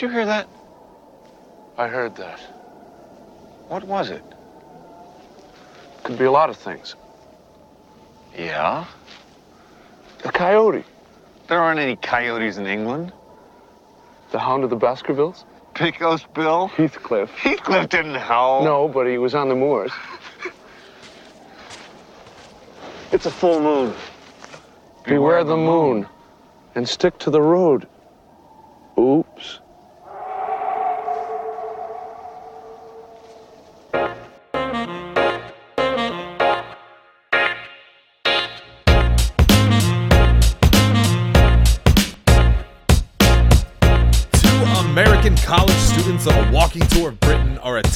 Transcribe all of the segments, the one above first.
Did you hear that? I heard that. What was it? Could be a lot of things. Yeah? A coyote. There aren't any coyotes in England. The hound of the Baskervilles? Pecos Bill? Heathcliff. Heathcliff didn't howl. No, but he was on the moors. It's a full moon. Beware the moon and stick to the road. Oops.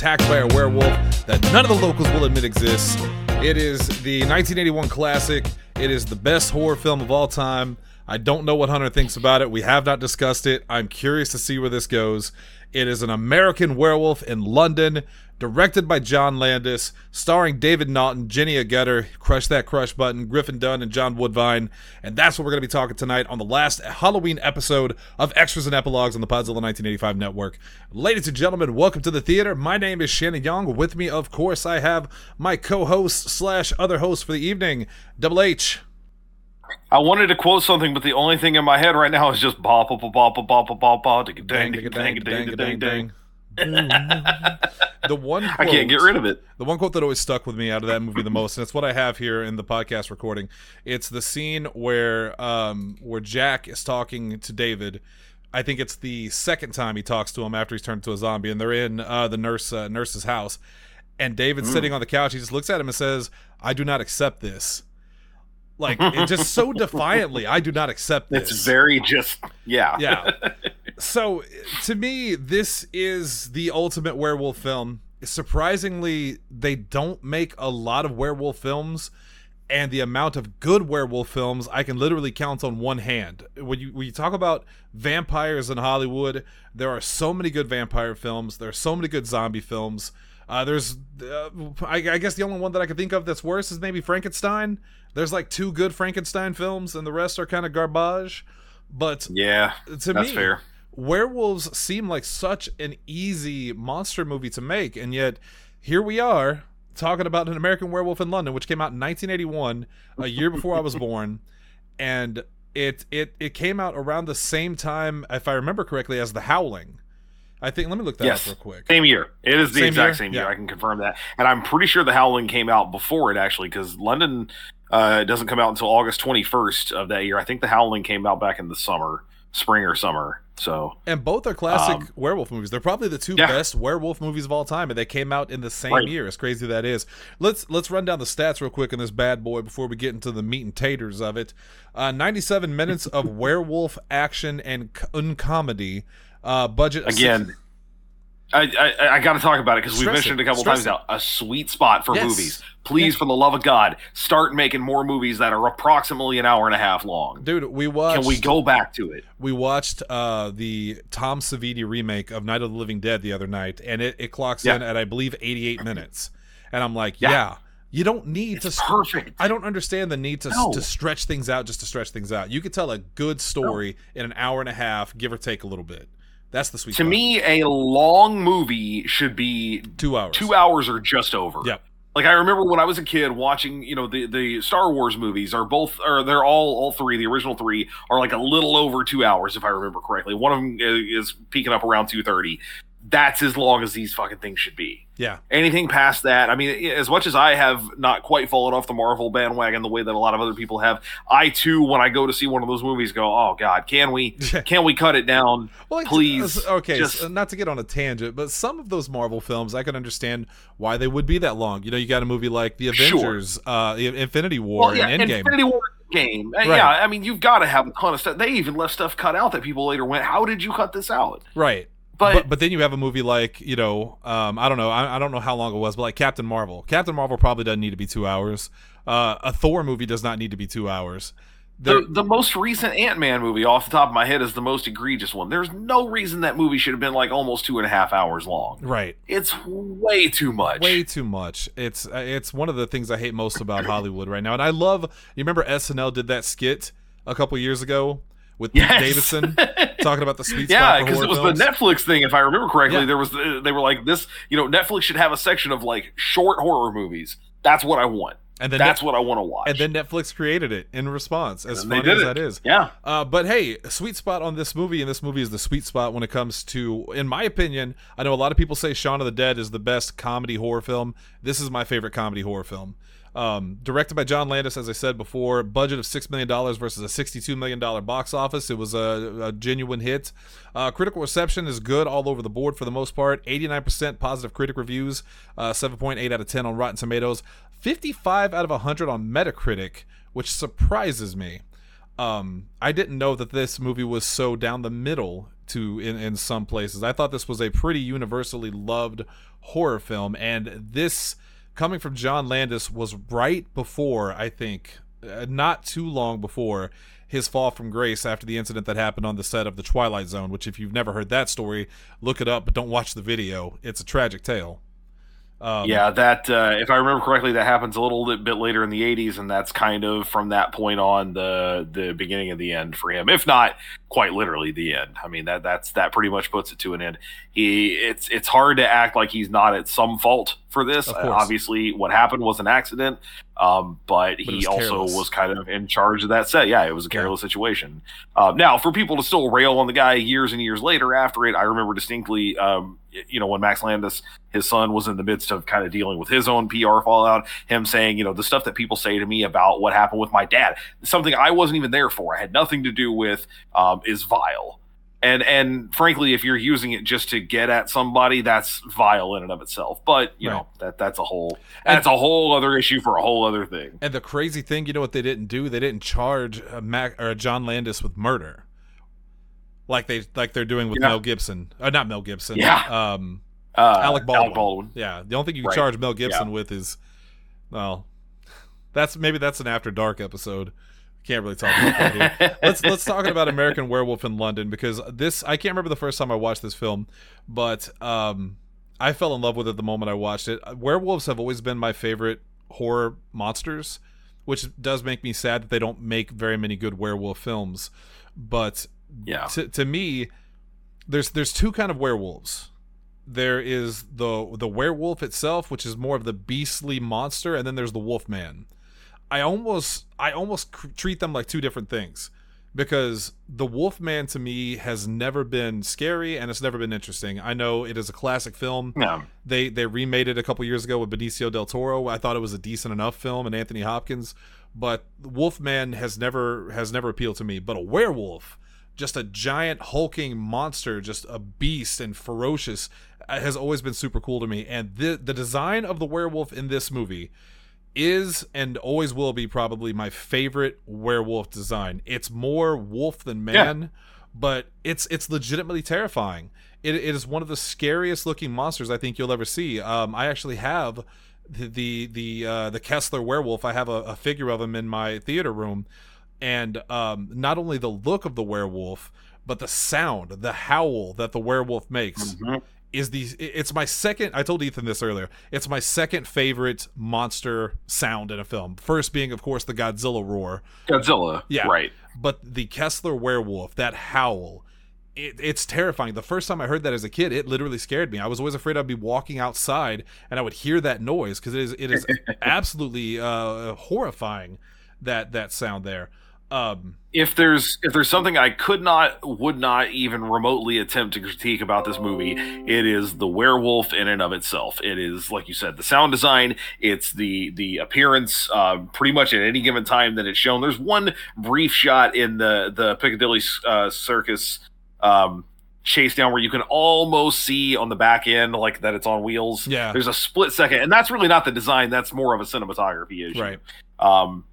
Attacked by a werewolf that none of the locals will admit exists. It is the 1981 classic. It is the best horror film of all time. I don't know what Hunter thinks about it. We have not discussed it. I'm curious to see where this goes. It is an American werewolf in London, directed by John Landis, starring David Naughton, Jenny Agutter, Crush That Crush Button, Griffin Dunne, and John Woodvine. And that's what we're going to be talking tonight on the last Halloween episode of Extras and Epilogues on the Podzilla 1985 network. Ladies and gentlemen, welcome to the theater. My name is Seanan Young. With me, of course, I have my co-host slash other host for the evening, Double H. I wanted to quote something, but the only thing in my head right now is just bop bop bop bop bop bop bop bop dang dang dang dang dang dang. the one quote, I can't get rid of it. The one quote that always stuck with me out of that movie the most, and it's what I have here in the podcast recording. It's the scene where um where Jack is talking to David. I think it's the second time he talks to him after he's turned into a zombie, and they're in uh, the nurse uh, nurse's house. And David's mm. sitting on the couch. He just looks at him and says, "I do not accept this." Like it just so defiantly, I do not accept this. It's very just yeah. yeah. So to me, this is the ultimate werewolf film. Surprisingly, they don't make a lot of werewolf films, and the amount of good werewolf films I can literally count on one hand. When you when you talk about vampires in Hollywood, there are so many good vampire films. There are so many good zombie films. Uh, there's, uh, I, I guess the only one that I can think of that's worse is maybe Frankenstein. There's like two good Frankenstein films, and the rest are kind of garbage. But Yeah. to That's me, fair. werewolves seem like such an easy monster movie to make, and yet here we are talking about an American Werewolf in London, which came out in 1981, a year before I was born, and it it it came out around the same time, if I remember correctly, as The Howling. I think. Let me look that Yes. up real quick. Same year. It is the Same exact year? same year. Yeah. I can confirm that. And I'm pretty sure The Howling came out before it actually, because London uh, it doesn't come out until August 21st of that year. I think The Howling came out back in the summer, spring or summer. So And both are classic Um, werewolf movies. They're probably the two Yeah. best werewolf movies of all time, and they came out in the same Right. year. As crazy that is. Let's let's run down the stats real quick on this bad boy before we get into the meat and taters of it. Uh, Ninety-seven minutes of werewolf action and uncomedy. Uh, budget again, I I, I got to talk about it because we've mentioned it. it a couple Stress times now. A sweet spot for Yes. movies. Please, for the love of God, start making more movies that are approximately an hour and a half long. dude. We watched. Can we go back to it? We watched uh, the Tom Savini remake of Night of the Living Dead the other night, and it, it clocks in at I believe eighty-eight minutes, and I'm like, yeah. Yeah. You don't need to It's perfect. I don't understand the need to No. to stretch things out just to stretch things out. You could tell a good story in an hour and a half, give or take a little bit. That's the sweet To spot. me, a long movie should be two hours. two hours or just over. Yep. Like I remember when I was a kid watching, you know, the the Star Wars movies are both, or they're all all three. The original three are like a little over two hours, if I remember correctly. One of them is peaking up around two thirty. That's as long as these fucking things should be. Yeah. Anything past that, I mean, as much as I have not quite fallen off the Marvel bandwagon the way that a lot of other people have, I too, when I go to see one of those movies, go, "Oh God, can we, can we cut it down, Well, like, please?" uh, Okay, Just- so not to get on a tangent, but some of those Marvel films, I can understand why they would be that long. You know, you got a movie like The Sure. Avengers, uh, Infinity War, Well, yeah, and Endgame. Infinity War game. Uh, Right. Yeah, I mean, you've got to have a ton of stuff. They even left stuff cut out that people later went, "How did you cut this out?" Right. But, But, but then you have a movie like you know um, I don't know I, I don't know how long it was but like Captain Marvel. Captain Marvel probably doesn't need to be two hours. Uh, a Thor movie does not need to be two hours. There- the, the most recent Ant Man movie, off the top of my head, is the most egregious one. There's no reason that movie should have been like almost two and a half hours long. right. It's way too much. way too much. It's it's one of the things I hate most about Hollywood right now. And I love you remember SNL did that skit a couple years ago with Pete Yes. Davidson talking about the sweet yeah, spot for because it was films. the Netflix thing, if I remember correctly. Yeah. There was they were like this. You know, Netflix should have a section of like short horror movies. That's what I want. and then That's Net- what I want to watch. and then Netflix created it in response. As funny as it. that is, yeah, Uh, but hey, sweet spot on this movie, and this movie is the sweet spot when it comes to, in my opinion, I know a lot of people say Shaun of the Dead is the best comedy horror film. This is my favorite comedy horror film. Um, directed by John Landis, as I said before, budget of $6 million versus a $62 million box office. It was a, a genuine hit. Uh, critical reception is good all over the board for the most part. 89% positive critic reviews, uh, 7.8 out of 10 on Rotten Tomatoes, 55 out of 100 on Metacritic, which surprises me um i didn't know that this movie was so down the middle to in, in some places i thought this was a pretty universally loved horror film and this coming from john landis was right before i think uh, not too long before his fall from grace after the incident that happened on the set of the twilight zone which if you've never heard that story look it up but don't watch the video it's a tragic tale um, yeah. That uh, if I remember correctly, that happens a little bit, later in the '80s, and that's kind of from that point on the the beginning of the end for him, if not quite literally the end. I mean that that's that pretty much puts it to an end. He it's it's hard to act like he's not at some fault for this. Uh, obviously, what happened was an accident, um, but, it he was also was kind of in charge of that set. Yeah, it was a Yeah. careless situation. Uh, now, for people to still rail on the guy years and years later after it, I remember distinctly, um, you know, when Max Landis, his son, was in the midst of kind of dealing with his own PR fallout, him saying, you know, the stuff that people say to me about what happened with my dad, something I wasn't even there for, I had nothing to do with, um, is vile. And and frankly, if you're using it just to get at somebody, that's vile in and of itself. But you Right. know that that's a whole And- that's a whole other issue for a whole other thing. And the crazy thing, you know what they didn't do? They didn't charge uh, Mac or John Landis with murder, like they like they're doing with Yeah. Mel Gibson. Uh, not Mel Gibson. Yeah. Um, Uh, Alec Baldwin. Alec Baldwin. yeah. The only thing you can Right. charge Mel Gibson with is, well, that's maybe that's an After Dark episode. Can't really talk about that here. let's let's talk about American Werewolf in London because this I can't remember the first time I watched this film, but um, I fell in love with it the moment I watched it. Werewolves have always been my favorite horror monsters, which does make me sad that they don't make very many good werewolf films. But Yeah. to, to me, there's there's two kind of werewolves. There is the the werewolf itself, which is more of the beastly monster, and then there's the wolf man. I almost I almost treat them like two different things because the Wolfman to me has never been scary and it's never been interesting. I know it is a classic film. They they remade it a couple years ago with Benicio del Toro. I thought it was a decent enough film and Anthony Hopkins, but Wolfman has never has never appealed to me. But a werewolf, just a giant hulking monster, just a beast and ferocious, uh, has always been super cool to me. And the the design of the werewolf in this movie is and always will be probably my favorite werewolf design. It's more wolf than man, but it's it's legitimately terrifying. It, it is one of the scariest looking monsters I think you'll ever see. Um, I actually have the the the, uh, the Kessler werewolf. I have a, a figure of him in my theater room, and um, not only the look of the werewolf, but the sound, the howl that the werewolf makes Mhm. Is the it's my second I told Ethan this earlier. It's my second favorite monster sound in a film. First being of course the Godzilla roar, Godzilla. Yeah. Right. but the Kessler werewolf, that howl, it, it's terrifying. The first time I heard that as a kid, it literally scared me. I was always afraid I'd be walking outside and I would hear that noise because it is it is absolutely uh, horrifying that that sound there. Um, if there's if there's something I could not would not even remotely attempt to critique about this movie, it is the werewolf in and of itself. It is like you said, the sound design, it's the the appearance. Uh, pretty much at any given time that it's shown, there's one brief shot in the the Piccadilly uh, Circus. Um, chase down where you can almost see on the back end like that it's on wheels Yeah. there's a split second and that's really not the design that's more of a cinematography issue right. um,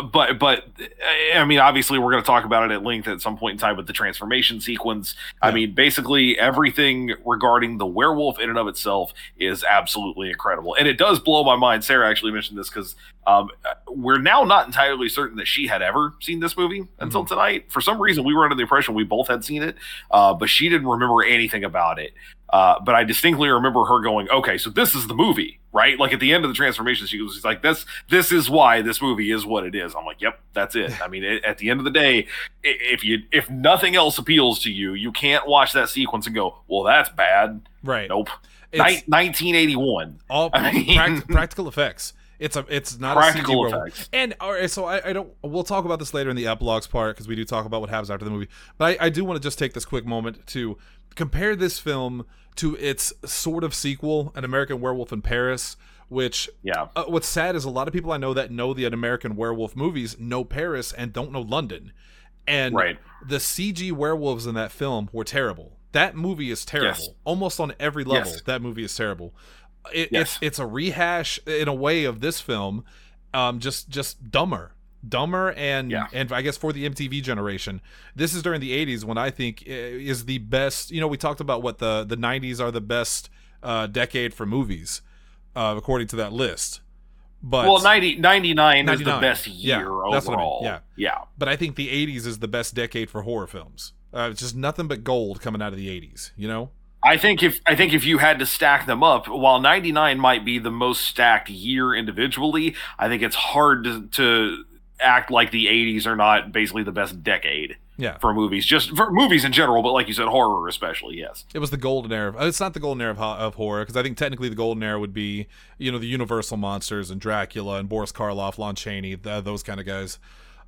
but but uh, I mean, obviously, we're going to talk about it at length at some point in time with the transformation sequence. I mean, basically everything regarding the werewolf in and of itself is absolutely incredible, and it does blow my mind. Sarah actually mentioned this because um, we're now not entirely certain that she had ever seen this movie until tonight. For some reason, we were under the impression we both had seen it, uh, but she didn't remember anything about it. Uh, but I distinctly remember her going, "Okay, so this is the movie, right?" Like at the end of the transformation, she was like, "This, this is why this movie is what it is." I'm like, "Yep, that's it." I mean, it, at the end of the day, if you if nothing else appeals to you, you can't watch that sequence and go, "Well, that's bad." Right. Nope. It's Nin- 1981. all I mean- practical effects. It's a it's not Practical a CG effects. And all right, so I, I don't. We'll talk about this later in the epilogues part because we do talk about what happens after the movie. But I, I do want to just take this quick moment to compare this film to its sort of sequel, An American Werewolf in Paris, which Yeah. uh, what's sad is a lot of people I know that know the American Werewolf movies know Paris and don't know London. And Right. the CG werewolves in that film were terrible. That movie is terrible. Yes. Almost on every level, Yes. that movie is terrible. It, Yes. It's it's a rehash in a way of this film, um, just just dumber, dumber, and Yeah. and I guess for the MTV generation, this is during the '80s when I think is the best. You know, we talked about what the the '90s are the best uh, decade for movies, uh, according to that list. But well, 90, 99, is the 99, best yeah, year that's what I mean, overall. yeah. Yeah. but I think the '80s is the best decade for horror films. Uh, it's just nothing but gold coming out of the '80s. You know. I think if I think if you had to stack them up, while 99 might be the most stacked year individually, I think it's hard to, to act like the 80s are not basically the best decade Yeah. for movies, just for movies in general, but like you said, horror especially. Yes. It was the golden era. Of, it's not the golden era of, of horror because I think technically the golden era would be you know the Universal monsters and Dracula and Boris Karloff, Lon Chaney, th- those kind of guys.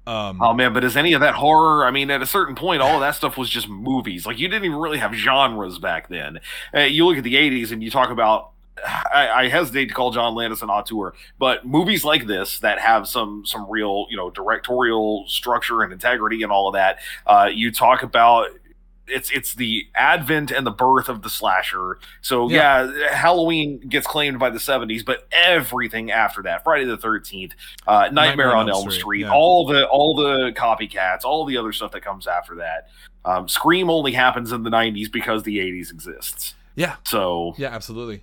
Um, Oh man, but is any of that horror? I mean, at a certain point, all of that stuff was just movies. Like you didn't even really have genres back then. Uh, you look at the '80s and you talk about. I, I hesitate to call John Landis an auteur, but movies like this that have some some real you know directorial structure and integrity and all of that. Uh, you talk about it's it's the advent and the birth of the slasher. So yeah. Halloween gets claimed by the '70s, but everything after that, Friday the Thirteenth, uh, Nightmare, on Elm Street, yeah. all the all the copycats, all the other stuff that comes after that. Um, Scream only happens in the '90s because the '80s exists. yeah, So yeah, absolutely.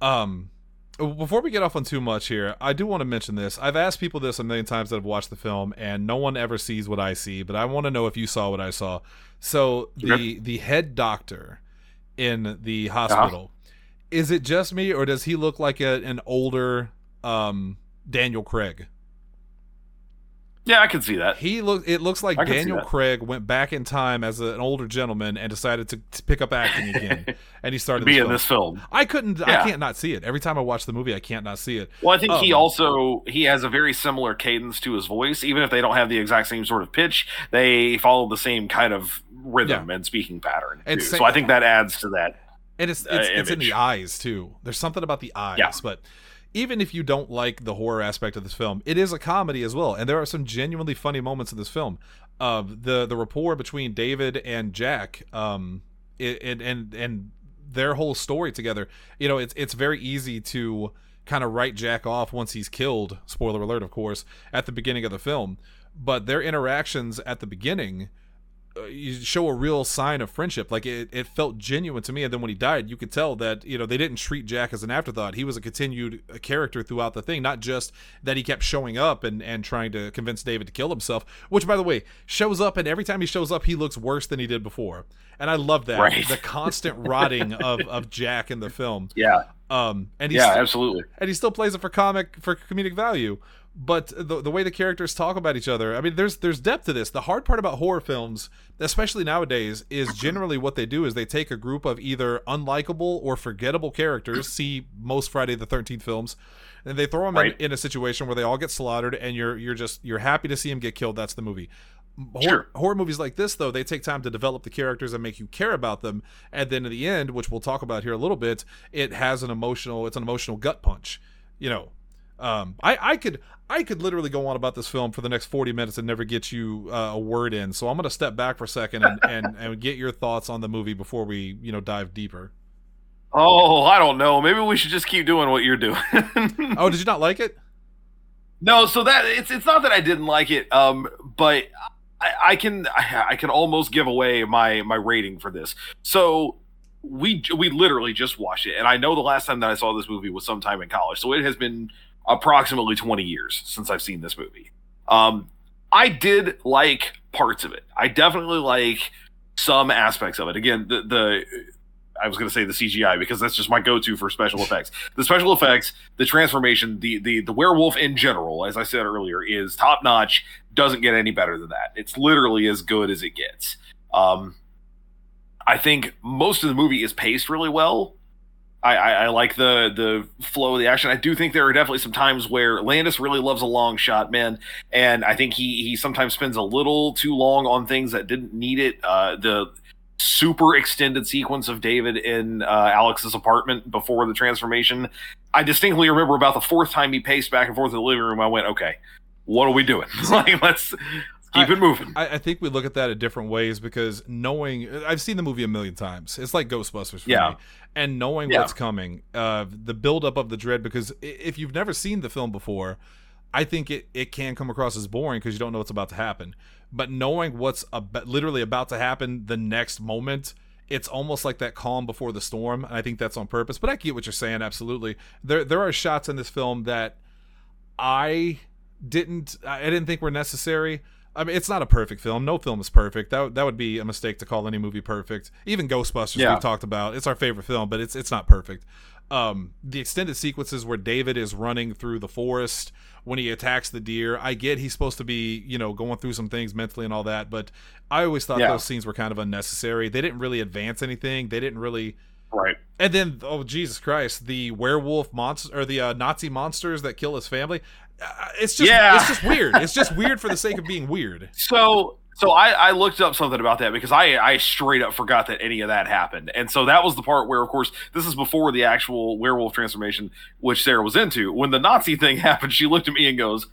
Um, before we get off on too much here, I do want to mention this. I've asked people this a million times that have watched the film, and no one ever sees what I see. But I want to know if you saw what I saw. So the Okay. the head doctor in the hospital, is it just me, or does he look like a, an older um, Daniel Craig? Yeah, I can see that. He look. It looks like I can see Daniel. Craig went back in time as a- an older gentleman and decided to, to pick up acting again, and he started Be this in film. this film. I couldn't. I can't not see it. Every time I watch the movie, I can't not see it. Well, I think he Um, also he has a very similar cadence to his voice, even if they don't have the exact same sort of pitch. They follow the same kind of rhythm and speaking pattern. And too. sa- so I think that adds to that. And it's uh, it's, it's in the eyes too. There's something about the eyes, Yeah. but even if you don't like the horror aspect of this film, it is a comedy as well, and there are some genuinely funny moments in this film. Uh, the the rapport between David and Jack, um, and and and their whole story together. You know, it's it's very easy to kind of write Jack off once he's killed. Spoiler alert, of course, at the beginning of the film. But their interactions at the beginning you show a real sign of friendship. Like it, it felt genuine to me. And then when he died, you could tell that you know they didn't treat Jack as an afterthought. He was a continued uh, character throughout the thing, not just that he kept showing up and and trying to convince David to kill himself. Which, by the way, shows up, and every time he shows up, he looks worse than he did before. And I love that Right. the constant rotting of of Jack in the film. Yeah, Um, and he's yeah, absolutely. and he still plays it for comic for comedic value. But the the way the characters talk about each other, I mean, there's there's depth to this. The hard part about horror films, especially nowadays, is generally what they do is they take a group of either unlikable or forgettable characters. see most Friday the Thirteenth films, and they throw them Right. in, in a situation where they all get slaughtered, and you're you're just you're happy to see them get killed. That's the movie. Horror, Sure. horror movies like this, though, they take time to develop the characters and make you care about them, and then in the end, which we'll talk about here a little bit, it has an emotional, it's an emotional gut punch. You know, um, I I could I could literally go on about this film for the next forty minutes and never get you uh, a word in. So I'm gonna step back for a second and, and and get your thoughts on the movie before we you know dive deeper. Oh, I don't know. Maybe we should just keep doing what you're doing. Oh, did you not like it? No, so that it's it's not that I didn't like it, um, but I, I can I can almost give away my my rating for this. So we we literally just watched it, and I know the last time that I saw this movie was sometime in college, so it has been approximately twenty years since I've seen this movie. Um, I did like parts of it. I definitely like some aspects of it. Again, the the I was going to say the CGI because that's just my go-to for special effects. The special effects, the transformation, the the the werewolf in general, as I said earlier, is top notch. Doesn't get any better than that. It's literally as good as it gets. Um, I think most of the movie is paced really well. I, I, I like the the flow of the action. I do think there are definitely some times where Landis really loves a long shot, man, and I think he he sometimes spends a little too long on things that didn't need it. Uh, the super extended sequence of David in uh, Alex's apartment before the transformation. I distinctly remember about the fourth time he paced back and forth in the living room. I went, okay, what are we doing? like, let's keep I- it moving. I, I think we look at that in different ways because knowing I've seen the movie a million times. It's like Ghostbusters for Yeah. me. And knowing Yeah. what's coming, uh, the buildup of the dread. Because if you've never seen the film before, I think it, it can come across as boring because you don't know what's about to happen. But knowing what's ab- literally about to happen the next moment, it's almost like that calm before the storm. And I think that's on purpose. But I get what you're saying. Absolutely. There there are shots in this film that I didn't I didn't think were necessary. I mean, it's not a perfect film. No film is perfect. That that would be a mistake to call any movie perfect. Even Ghostbusters Yeah. we've talked about. It's our favorite film, but it's it's not perfect. Um, the extended sequences where David is running through the forest when he attacks the deer. I get he's supposed to be, you know, going through some things mentally and all that, but I always thought Yeah. those scenes were kind of unnecessary. They didn't really advance anything. They didn't really right. and then, oh Jesus Christ, the werewolf monster or the uh, Nazi monsters that kill his family. Uh, it's just, Yeah. it's just weird. It's just weird for the sake of being weird. So so I, I looked up something about that because I I straight up forgot that any of that happened. And so that was the part where of course this is before the actual werewolf transformation which Sarah was into. When the Nazi thing happened, she looked at me and goes,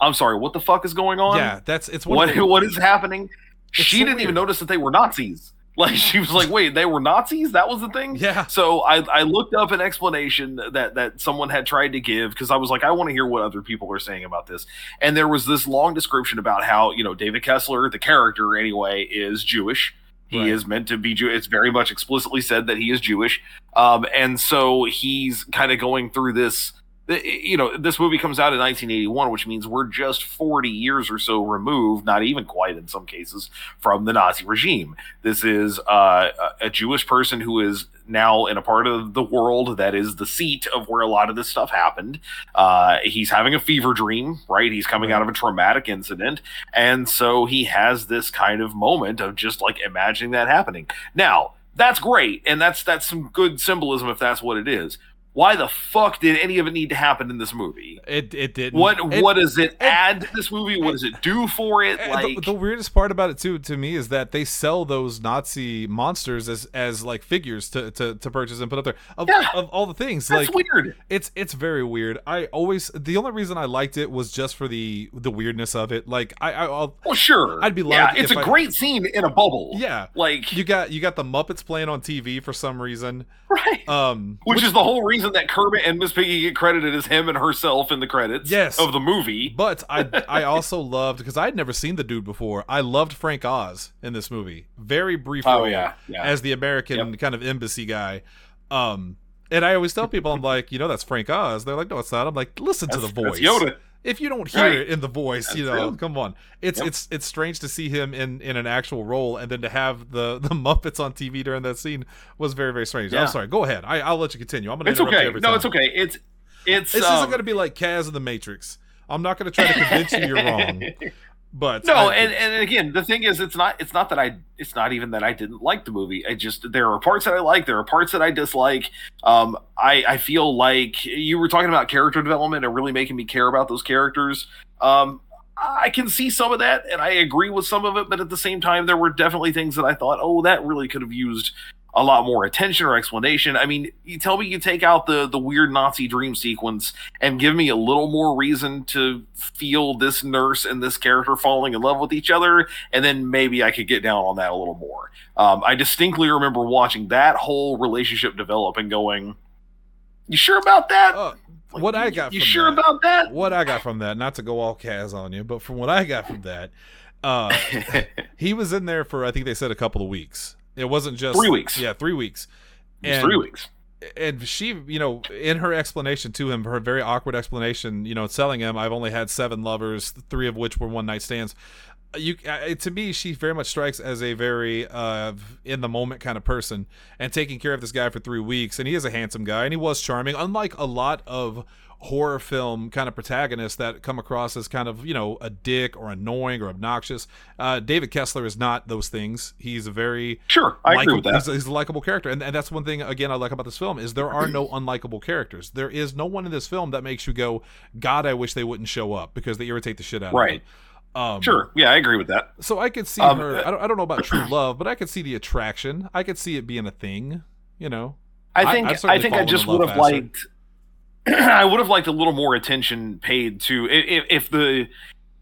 "I'm sorry, what the fuck is going on? Yeah, that's it's What what is happening?" she so didn't weird. even notice that they were Nazis. Like she was like, "Wait, they were Nazis? That was the thing?" Yeah, So I, I looked up an explanation that that someone had tried to give because I was like, I want to hear what other people are saying about this. And there was this long description about how you know David Kessler, the character anyway, is Jewish. He Right. is meant to be Jewish. It's very much explicitly said that he is Jewish. Um, and so he's kind of going through this. You know, this movie comes out in 1981, which means we're just 40 years or so removed, not even quite in some cases, from the Nazi regime. This is uh, a Jewish person who is now in a part of the world that is the seat of where a lot of this stuff happened. Uh, he's having a fever dream, right? He's coming out of a traumatic incident. And so he has this kind of moment of just like imagining that happening. Now, that's great. And that's that's some good symbolism if that's what it is. Why the fuck did any of it need to happen in this movie? it it did. What It- what does it add to this movie? What does it do for it? Like the, the weirdest part about it too to me is that they sell those Nazi monsters as as like figures to to, to purchase and put up there of, Yeah. of all the things that's like weird. it's it's very weird. I always the only reason I liked it was just for the the weirdness of it. Like I, I I'll, Well, sure. I'd be yeah, it's a I- great scene in a bubble. yeah. Like You got you got the Muppets playing on TV for some reason. right. Um, Which, is the whole reason that Kermit and Miss Piggy get credited as him and herself in the credits Yes. of the movie. But I I also loved because I had never seen the dude before. I loved Frank Oz in this movie. Very briefly Oh, yeah, yeah. as the American kind of embassy guy. Um and I always tell people I'm like, you know, that's Frank Oz. They're like, no, it's not. I'm like, listen to the voice. that's Yoda. If you don't hear Right. it in the voice, you know, him. come on. It's Yep. it's it's strange to see him in in an actual role, and then to have the the Muppets on TV during that scene was very very strange. Yeah. I'm sorry. Go ahead. I, I'll let you continue. I'm gonna It's interrupt you okay. No, time. it's okay. It's it's This um, isn't gonna be like Kaz in the Matrix. I'm not gonna try to convince you you're wrong. But no, I- and, and again, the thing is, it's not. It's not that I. It's not even that I didn't like the movie. I just there are parts that I like. There are parts that I dislike. Um, I I feel like you were talking about character development and really making me care about those characters. Um, I can see some of that, and I agree with some of it. But at the same time, there were definitely things that I thought, oh, that really could have used a lot more attention or explanation. I mean, you tell me you take out the the weird Nazi dream sequence and give me a little more reason to feel this nurse and this character falling in love with each other, and then maybe I could get down on that a little more. Um, I distinctly remember watching that whole relationship develop and going, "You sure about that? uh, Like, what I got You from sure that- about that?" what I got from that, not to go all Kaz on you, but from what I got from that, uh, he was in there for I think they said a couple of weeks. It wasn't just Three weeks. Yeah, three weeks. And- three weeks. and she, you know, in her explanation to him, her very awkward explanation, you know, telling him, "I've only had seven lovers, three of which were one night stands." you uh, to me she very much strikes as a very uh in the moment kind of person and taking care of this guy for three weeks and he is a handsome guy and he was charming unlike a lot of horror film kind of protagonists that come across as kind of you know a dick or annoying or obnoxious uh david kessler is not those things he's a very Sure, I agree with that. He's, a- he's a likable character, and, and that's one thing again I like about this film is there are no unlikable characters. There is no one in this film that makes you go, "God, I wish they wouldn't show up" because they irritate the shit out Right. of me. Um, Sure, yeah, I agree with that. So I could see Um, her. I don't, I don't know about true love, but I could see the attraction. I could see it being a thing. You know. I I- think I'd I, think I just would have faster. liked I would have liked a little more attention paid to if, if the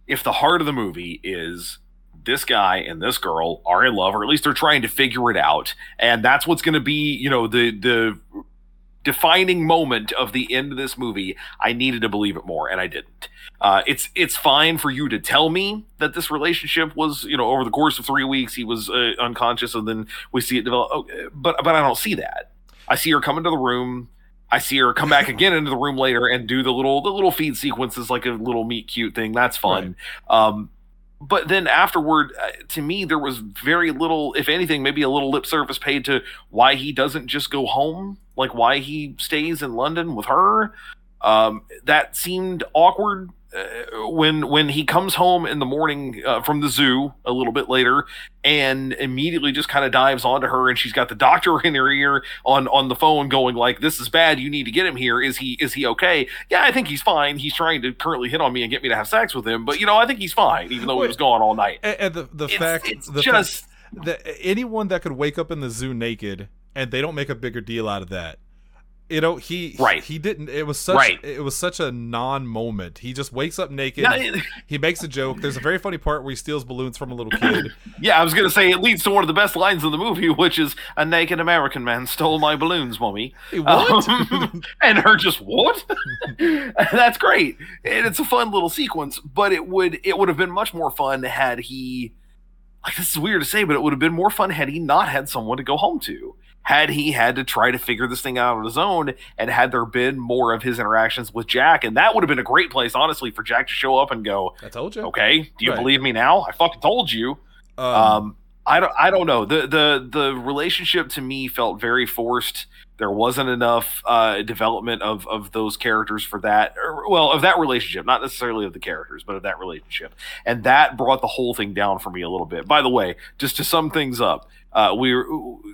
if the heart of the movie is this guy and this girl are in love or at least they're trying to figure it out and that's what's going to be you know the the defining moment of the end of this movie i needed to believe it more and i didn't. Uh, it's it's fine for you to tell me that this relationship was you know over the course of three weeks he was uh, unconscious and then we see it develop. Oh, but but i don't see that. I see her come into the room I see her come back again into the room later and do the little the little feed sequences like a little meet cute thing. That's fun. Um, but then afterward, uh, to me, there was very little, if anything, maybe a little lip service paid to why he doesn't just go home, like why he stays in London with her. Um, that seemed awkward uh, when when he comes home in the morning uh, from the zoo a little bit later and immediately just kind of dives onto her and she's got the doctor in her ear on on the phone going like this is bad you need to get him here. Is he is he okay? Yeah i think he's fine. He's trying to currently hit on me and get me to have sex with him but you know i think he's fine even though he was gone all night. And, the the It's- fact it's the just- fact that anyone that could wake up in the zoo naked and they don't make a bigger deal out of that. You know, he Right. he didn't it was such Right. it was such a non moment. He just wakes up naked. It- he makes a joke. There's a very funny part where he steals balloons from a little kid. yeah i was gonna say it leads to one of the best lines in the movie which is a naked american man stole my balloons mommy what? Um, and her just what? That's great, and it's a fun little sequence. But it would it would have been much more fun had he. Like this is weird to say, but it would have been more fun had he not had someone to go home to. Had he had to try to figure this thing out on his own, and had there been more of his interactions with Jack, and that would have been a great place, honestly, for Jack to show up and go, I told you. "Okay, do you Right. believe me now? I fucking told you." Um, um i don't i don't know the the the relationship to me felt very forced there wasn't enough uh development of of those characters for that or, well of that relationship not necessarily of the characters but of that relationship and that brought the whole thing down for me a little bit by the way just to sum things up uh, we were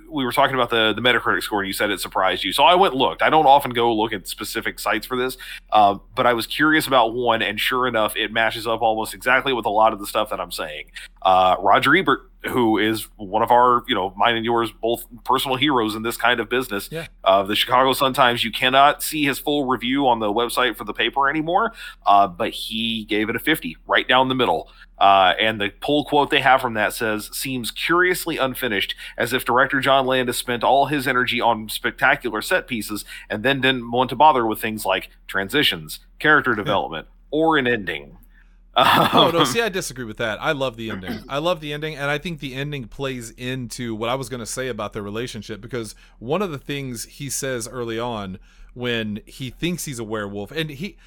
we were talking about the the Metacritic score, and you said it surprised you. So I went looked. I don't often go look at specific sites for this, uh, but I was curious about one, and sure enough, it matches up almost exactly with a lot of the stuff that I'm saying. Uh, Roger Ebert, who is one of our, you know, mine and yours, both personal heroes in this kind of business, Yeah. uh, the Chicago Sun Times. You cannot see his full review on the website for the paper anymore, uh, but he gave it a 50, right down the middle. Uh, and the pull quote they have from that says, seems curiously unfinished, as if director John Landis spent all his energy on spectacular set pieces and then didn't want to bother with things like transitions, character development, or an ending. Oh no, Um, see, I disagree with that. I love the ending. I love the ending, and I think the ending plays into what I was going to say about their relationship because one of the things he says early on when he thinks he's a werewolf, and he.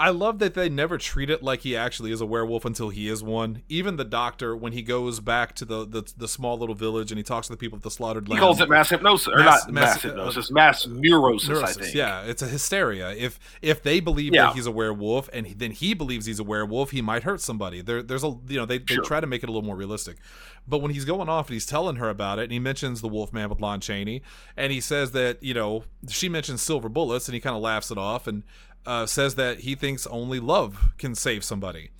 I love that they never treat it like he actually is a werewolf until he is one. Even the doctor, when he goes back to the the, the small little village and he talks to the people at the slaughtered he calls it mass hypnosis, or Mass- not mass- mass, hypnosis, mass neurosis, I think. Yeah, it's a hysteria. If if they believe Yeah. that he's a werewolf and he, then he believes he's a werewolf, he might hurt somebody. There, there's a you know they, they Sure. try to make it a little more realistic. But when he's going off and he's telling her about it, and he mentions the wolf man with Lon Chaney, and he says that you know she mentions silver bullets, and he kind of laughs it off and uh, says that he thinks only love can save somebody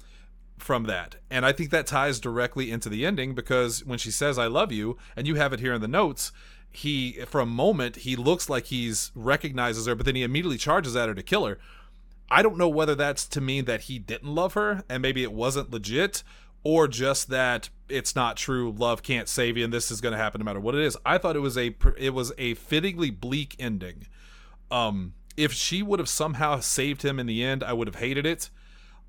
from that. And I think that ties directly into the ending because when she says I love you and you have it here in the notes, he for a moment he looks like he's recognizes her but then he immediately charges at her to kill her. I don't know whether that's to mean that he didn't love her and maybe it wasn't legit or just that it's not true love can't save you and this is going to happen no matter what it is. I thought it was a it was a fittingly bleak ending. Um if she would have somehow saved him in the end, I would have hated it.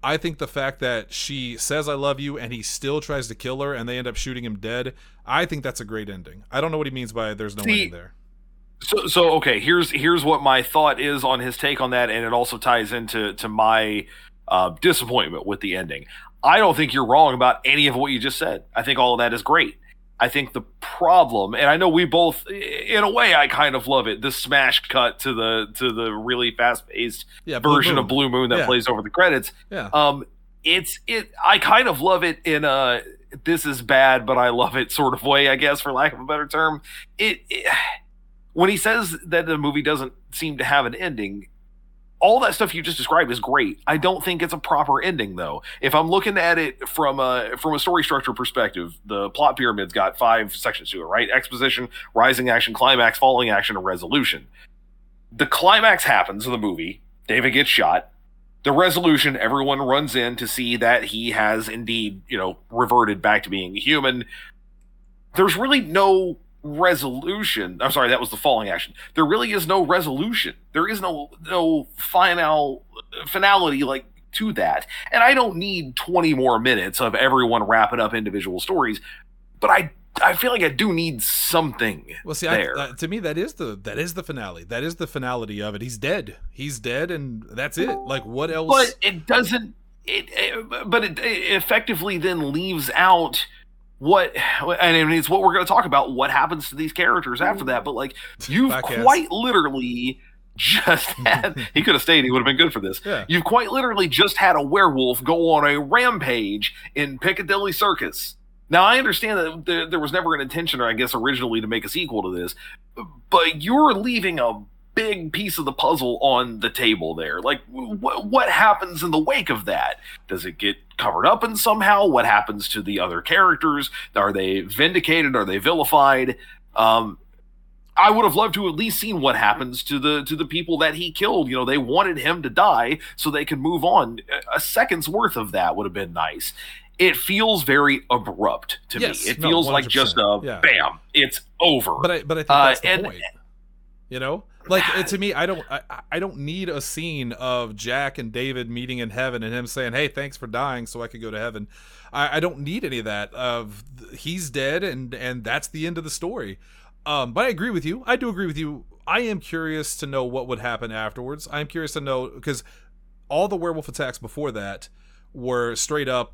I think the fact that she says I love you and he still tries to kill her and they end up shooting him dead, I think that's a great ending. I don't know what he means by there's no See, ending there. So, so okay. Here's here's what my thought is on his take on that, and it also ties into to my uh, disappointment with the ending. I don't think you're wrong about any of what you just said. I think all of that is great. I think the problem, and I know we both, in a way, I kind of love it. The smash cut to the to the really fast paced Yeah, version Moon. of Blue Moon that Yeah. plays over the credits. Yeah. Um, it's it. I kind of love it in a this is bad, but I love it sort of way, I guess, for lack of a better term. It, it when he says that the movie doesn't seem to have an ending. All that stuff you just described is great. I don't think it's a proper ending, though. If I'm looking at it from a from a story structure perspective, the plot pyramid's got five sections to it, right? Exposition, rising action, climax, falling action, and resolution. The climax happens in the movie. David gets shot the resolution everyone runs in to see that he has indeed you know reverted back to being human there's really no resolution i'm sorry that was the falling action there really is no resolution there is no no final finality like to that and i don't need 20 more minutes of everyone wrapping up individual stories but i i feel like i do need something Well, see, I, there. uh, to me, that is the that is the finale. That is the finality of it. He's dead. He's dead, and that's it. Like, what else? but it doesn't it, it but it, it effectively then leaves out what and I mean, it's what we're going to talk about what happens to these characters after that but like you've quite literally just had he could have stayed he would have been good for this Yeah. you've quite literally just had a werewolf go on a rampage in piccadilly circus now i understand that there, there was never an intention or i guess originally to make a sequel to this but you're leaving a big piece of the puzzle on the table there. Like, wh- what happens in the wake of that? Does it get covered up in somehow? What happens to the other characters? Are they vindicated? Are they vilified? Um, I would have loved to at least seen what happens to the to the people that he killed. You know, they wanted him to die so they could move on. A- second's worth of that would have been nice. It feels very abrupt to Yes, me. It no, feels like 100%, just a yeah. bam, it's over. But I but I think Uh, that's the and- point. You know, like to me, I don't I, I don't need a scene of Jack and David meeting in heaven and him saying, "Hey, thanks for dying, so I could go to heaven." I, I don't need any of that. Of he's dead and and that's the end of the story. Um, but I agree with you. I do agree with you. I am curious to know what would happen afterwards. I'm curious to know because all the werewolf attacks before that were straight up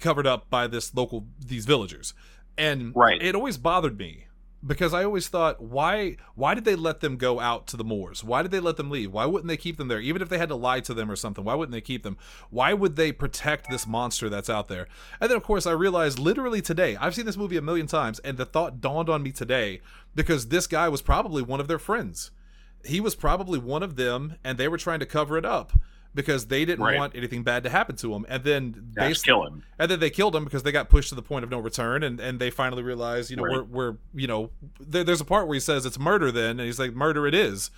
covered up by this local these villagers and Right. it always bothered me because i always thought why why did they let them go out to the moors? Why did they let them leave? Why wouldn't they keep them there? Even if they had to lie to them or something why wouldn't they keep them? Why would they protect this monster that's out there? And then of course i realized literally today i've seen this movie a million times and the thought dawned on me today because this guy was probably one of their friends. He was probably one of them and they were trying to cover it up because they didn't Right. want anything bad to happen to him and then based- kill him. and then they killed him because they got pushed to the point of no return and, and they finally realized you know Right. we're, we're you know there, there's a part where he says it's murder then and he's like murder it is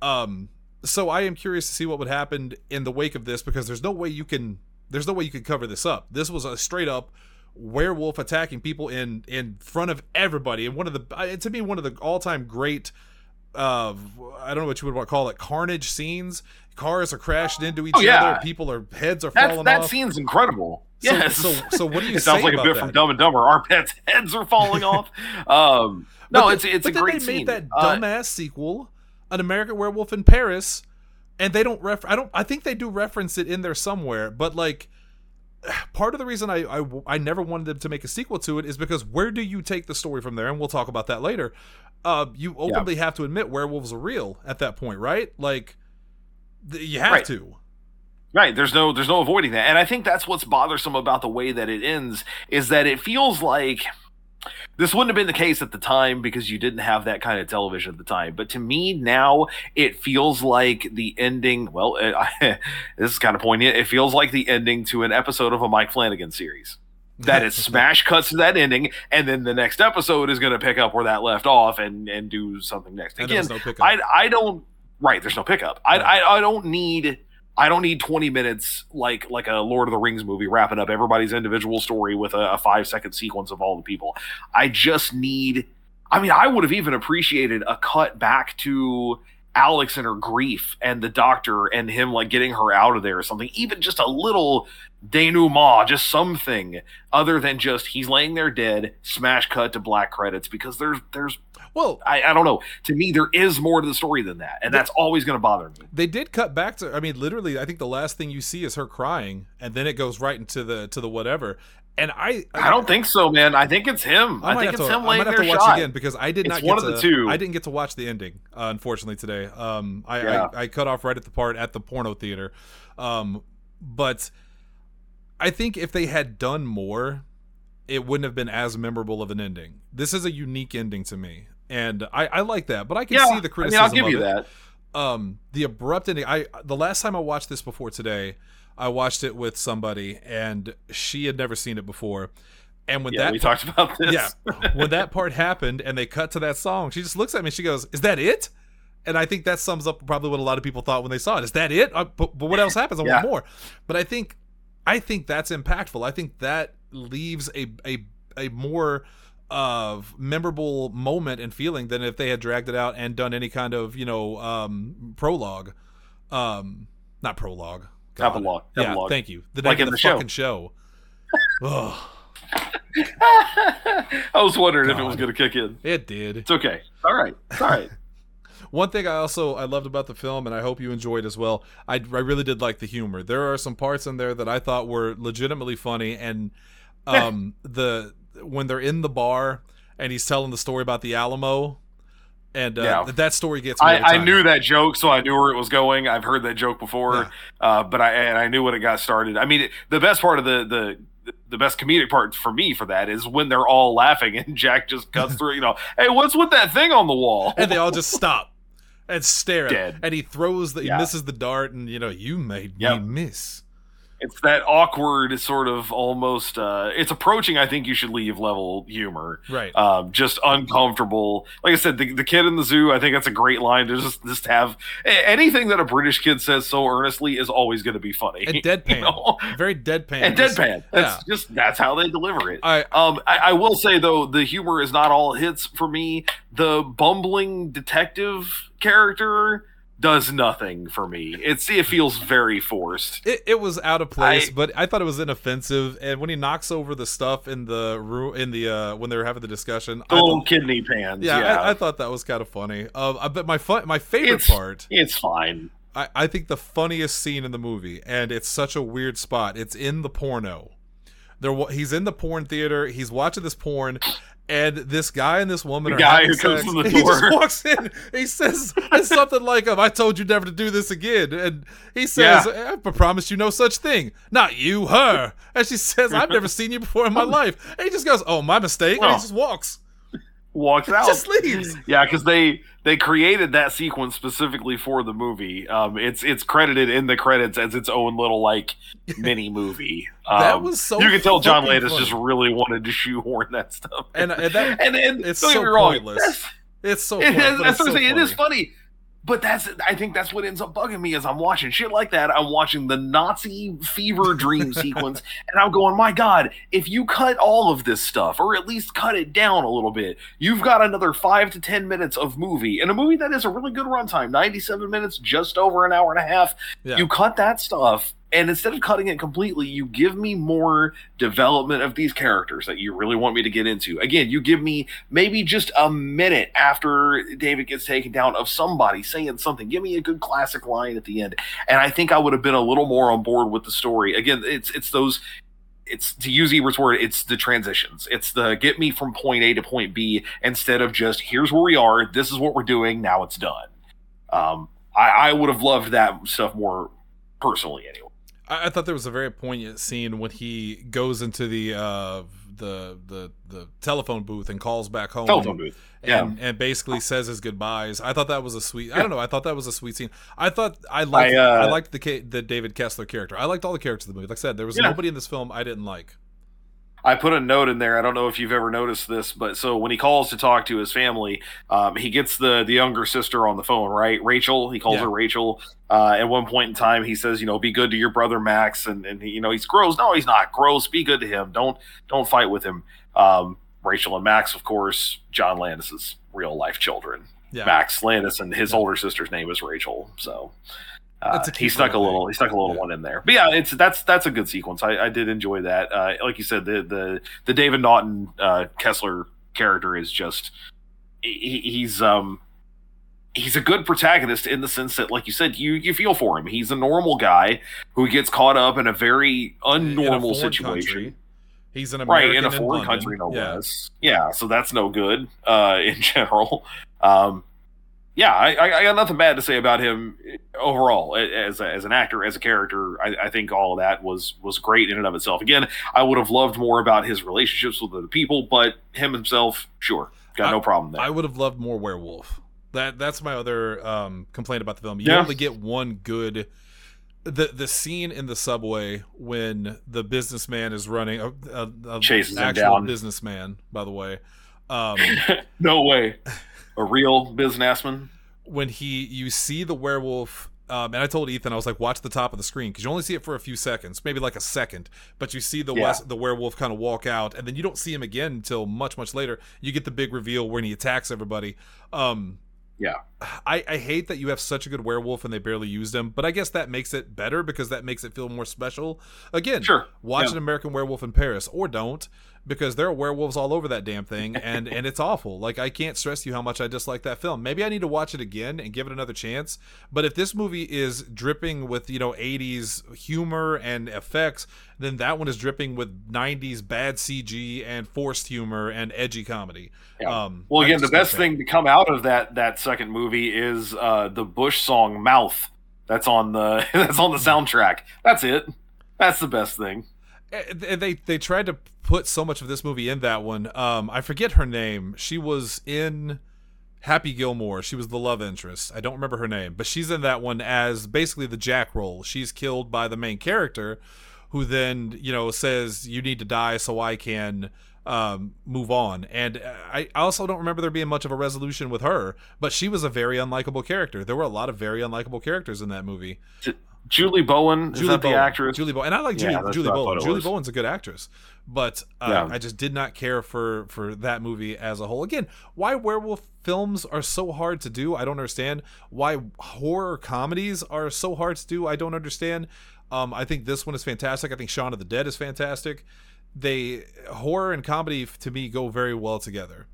um so i am curious to see what would happen in the wake of this because there's no way you can there's no way you could cover this up this was a straight up werewolf attacking people in in front of everybody and one of the uh, to me one of the all-time great uh i don't know what you would want to call it carnage scenes cars are crashed into each Oh, yeah. other people are heads are That falling that off That scene's incredible. So- yes. so, so what do you it sounds like a bit that? from Dumb and Dumber. Our pets' heads are falling off. Um, no, But it's it's a then great they scene. made that Uh, dumbass sequel, an American Werewolf in Paris, and they don't ref. I don't. I think they do reference it in there somewhere, but like. Part of the reason I, I I never wanted them to make a sequel to it is because where do you take the story from there? And we'll talk about that later. Uh, you openly have to admit werewolves are real at that point, right? Like, th- you have Right. to. Right. There's no there's no avoiding that. And I think that's what's bothersome about the way that it ends is that it feels like this wouldn't have been the case at the time because you didn't have that kind of television at the time. But to me now, it feels like the ending. Well, it, this is kind of poignant. It feels like the ending to an episode of a Mike Flanagan series. That it smash cuts to that ending, and then the next episode is going to pick up where that left off and and do something next. And Again, no. I I don't right. There's no pickup. I. I I don't need I don't need 20 minutes like like a Lord of the Rings movie wrapping up everybody's individual story with a, a five second sequence of all the people. I just need. I mean, I would have even appreciated a cut back to Alex and her grief and the doctor and him like getting her out of there or something. Even just a little denouement, just something other than just he's laying there dead. Smash cut to black credits because there's there's Well, I, I don't know. To me, there is more to the story than that, and that's always going to bother me. they did cut back to. I mean, literally, I think the last thing you see is her crying, and then it goes right into the to the whatever. And I, I don't think so, man. I think it's him. I, might think it's to, him I might have to watch shot. again because I did It's not get one of to, the two. I didn't get to watch the ending, uh, unfortunately today. Um, I, Yeah. I I cut off right at the part at the porno theater, um, but I think if they had done more, it wouldn't have been as memorable of an ending. This is a unique ending to me, and I, I like that. But I can Yeah, see the I mean, criticism. I'll give of you it. that. Um, the abrupt ending. I the last time I watched this before today, I watched it with somebody, and she had never seen it before. And when Yeah, that we talked about this. yeah. when that part happened and they cut to that song, she just looks at me and she goes, Is that it? And I think that sums up probably what a lot of people thought when they saw it. Is that it? Uh, but, but what else happens? I Yeah. want more. But I think I think that's impactful. I think that leaves a a a more of memorable moment and feeling than if they had dragged it out and done any kind of, you know, um prologue. Um not prologue. God. Epilogue. Yeah, thank you. The Like name in of the, the show. fucking show. Ugh, I was wondering if it was going to kick in. it did. It's okay. All right. It's all right. One thing I also I loved about the film, and I hope you enjoyed as well. I, I really did like the humor. There are some parts in there that I thought were legitimately funny, and um the when they're in the bar and he's telling the story about the Alamo, and uh, Yeah. that story gets me. I, I knew that joke, so I knew where it was going. I've heard that joke before, Yeah. uh, but I and I knew when it got started. I mean, the best part of the the the best comedic part for me for that is when they're all laughing and Jack just cuts through. You know, hey, what's with that thing on the wall? and they all just stop and stare at Dead. it. And he throws the he Yeah. misses the dart, and you know you made Yep. me miss. It's that awkward sort of almost. Uh, it's approaching. I think you should leave level humor. Right. um, just uncomfortable. Like I said, the, the kid in the zoo. I think that's a great line to just just have anything that a British kid says so earnestly is always going to be funny. and you deadpan. know? Very deadpan. and deadpan. That's just that's how they deliver it. I Um, I, I will say though, the humor is not all hits for me. The bumbling detective character does nothing for me. It's it feels very forced. It, it was out of place, I- but I thought it was inoffensive. And when he knocks over the stuff in the room, in the uh, when they were having the discussion, The little kidney pans. yeah, Yeah, I, I thought that was kind of funny. Um, I bet my fun, my favorite It's- part, it's fine. I, I think the funniest scene in the movie, and it's such a weird spot. It's in the porno. There, he's in the porn theater. He's watching this porn, and this guy and this woman The are guy who comes sex. to the He just walks in. He says it's something like, um, "I told you never to do this again," and he says, "I promise you no such thing." Not you, her. And she says, "I've never seen you before in my life." And he just goes, "Oh, my mistake," and he just walks. Walks out. Just leaves. Yeah, because they they created that sequence specifically for the movie. Um, it's it's credited in the credits as its own little like mini movie. Um, That was so you can tell John fucking Landis funny. just really wanted to shoehorn that stuff. And- and that- and, and it's don't get so me wrong, pointless. It's so. it funny, is, but that's it's I'm so saying. It is funny. But that's I think that's what ends up bugging me is I'm watching shit like that. I'm watching the Nazi fever dream sequence, and I'm going, my God, if you cut all of this stuff, or at least cut it down a little bit, you've got another five to ten minutes of movie. And a movie that is a really good runtime, 97 minutes, just over an hour and a half. Yeah. You cut that stuff, and instead of cutting it completely, you give me more development of these characters that you really want me to get into. Again, you give me maybe just a minute after David gets taken down of somebody saying something. Give me a good classic line at the end, and I think I would have been a little more on board with the story. Again, it's it's those. It's to use Ebert's word, it's the transitions. It's the get me from point A to point B instead of just here's where we are, this is what we're doing, now it's done. Um, I, I would have loved that stuff more personally, anyway. I, I thought there was a very poignant scene when he goes into the uh, the the the telephone booth and calls back home. Telephone booth. Yeah. And, and basically says his goodbyes. I thought that was a sweet. I don't know. I thought that was a sweet scene. I thought I liked. I, I, uh, liked the the David Kessler character. I liked all the characters of the movie. Like I said, there was Yeah. nobody in this film I didn't like. I put a note in there. I don't know if you've ever noticed this, but so when he calls to talk to his family, um, he gets the the younger sister on the phone, right? Rachel. He calls Yeah. her Rachel. Uh, at one point in time, he says, "You know, be good to your brother Max," and and he, you know he's gross. No, he's not gross. Be good to him. Don't don't fight with him. Um, Rachel and Max, of course, John Landis's real life children. Yeah. Max Landis and his older sister's name is Rachel. So uh, That's a he stuck a little he stuck a little Yeah. one in there. But yeah, it's that's that's a good sequence. I, I did enjoy that. Uh, like you said, the the the David Naughton uh, Kessler character is just he, he's um he's a good protagonist in the sense that, like you said, you you feel for him. He's a normal guy who gets caught up in a very In a unnormal situation. country. He's an right in a foreign London. country no yeah. less yeah so that's no good uh in general um yeah I, I I got nothing bad to say about him overall as a, as an actor as a character I, I think all of that was was great in and of itself again i would have loved more about his relationships with other people but him himself sure got no problem there I would have loved more werewolf. That that's my other um, complaint about the film. You Yeah. only get one good. The the scene in the subway when the businessman is running a, a, a Chases actual down. businessman, by the way. Um, no way a real businessman when he you see the werewolf um, and I told Ethan I was like watch the top of the screen because you only see it for a few seconds maybe like a second but you see the Yeah. west, the werewolf kind of walk out and then you don't see him again until much much later you get the big reveal when he attacks everybody um, Yeah. I, I hate that you have such a good werewolf and they barely used him but I guess that makes it better because that makes it feel more special again sure watch Yeah. an American Werewolf in Paris or don't because there are werewolves all over that damn thing and and it's awful. Like I can't stress to you how much I dislike that film. Maybe I need to watch it again and give it another chance. But if this movie is dripping with, you know, 80s humor and effects, then that one is dripping with 90s bad CG and forced humor and edgy comedy. Yeah. Um Well, again, the just not a best thing to come out of that that second movie is uh, the Bush song "Mouth." That's on the that's on the soundtrack. That's it. That's the best thing. Eh, they they tried to put so much of this movie in that one. Um, I forget her name. She was in Happy Gilmore. She was the love interest. I don't remember her name, but she's in that one as basically the Jack role. She's killed by the main character, who then you know says you need to die so I can um move on and I also don't remember there being much of a resolution with her but she was a very unlikable character there were a lot of very unlikable characters in that movie Julie Bowen is Julie that Bowen. the actress? Julie Bowen, and I like Julie, that's Julie what I thought Bowen. Julie. Bowen's a good actress, but uh, Yeah. I just did not care for for that movie as a whole. Again, why werewolf films are so hard to do, I don't understand. Why horror comedies are so hard to do, I don't understand. Um, I think this one is fantastic. I think Shaun of the Dead is fantastic. They horror and comedy to me go very well together.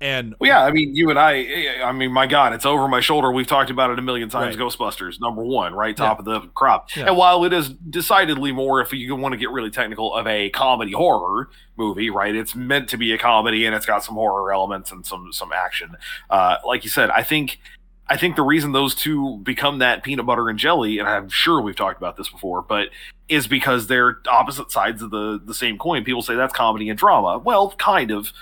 And Well, yeah, I mean, you and I. I mean, my God, it's over my shoulder. We've talked about it a million times. Right. Ghostbusters, number one, right top of the crop. Yeah. And while it is decidedly more, if you want to get really technical, of a comedy horror movie, right? It's meant to be a comedy, and it's got some horror elements and some some action. Uh, like you said, I think. I think the reason those two become that peanut butter and jelly, and I'm sure we've talked about this before, but is because they're opposite sides of the the same coin. People say that's comedy and drama. Well, kind of,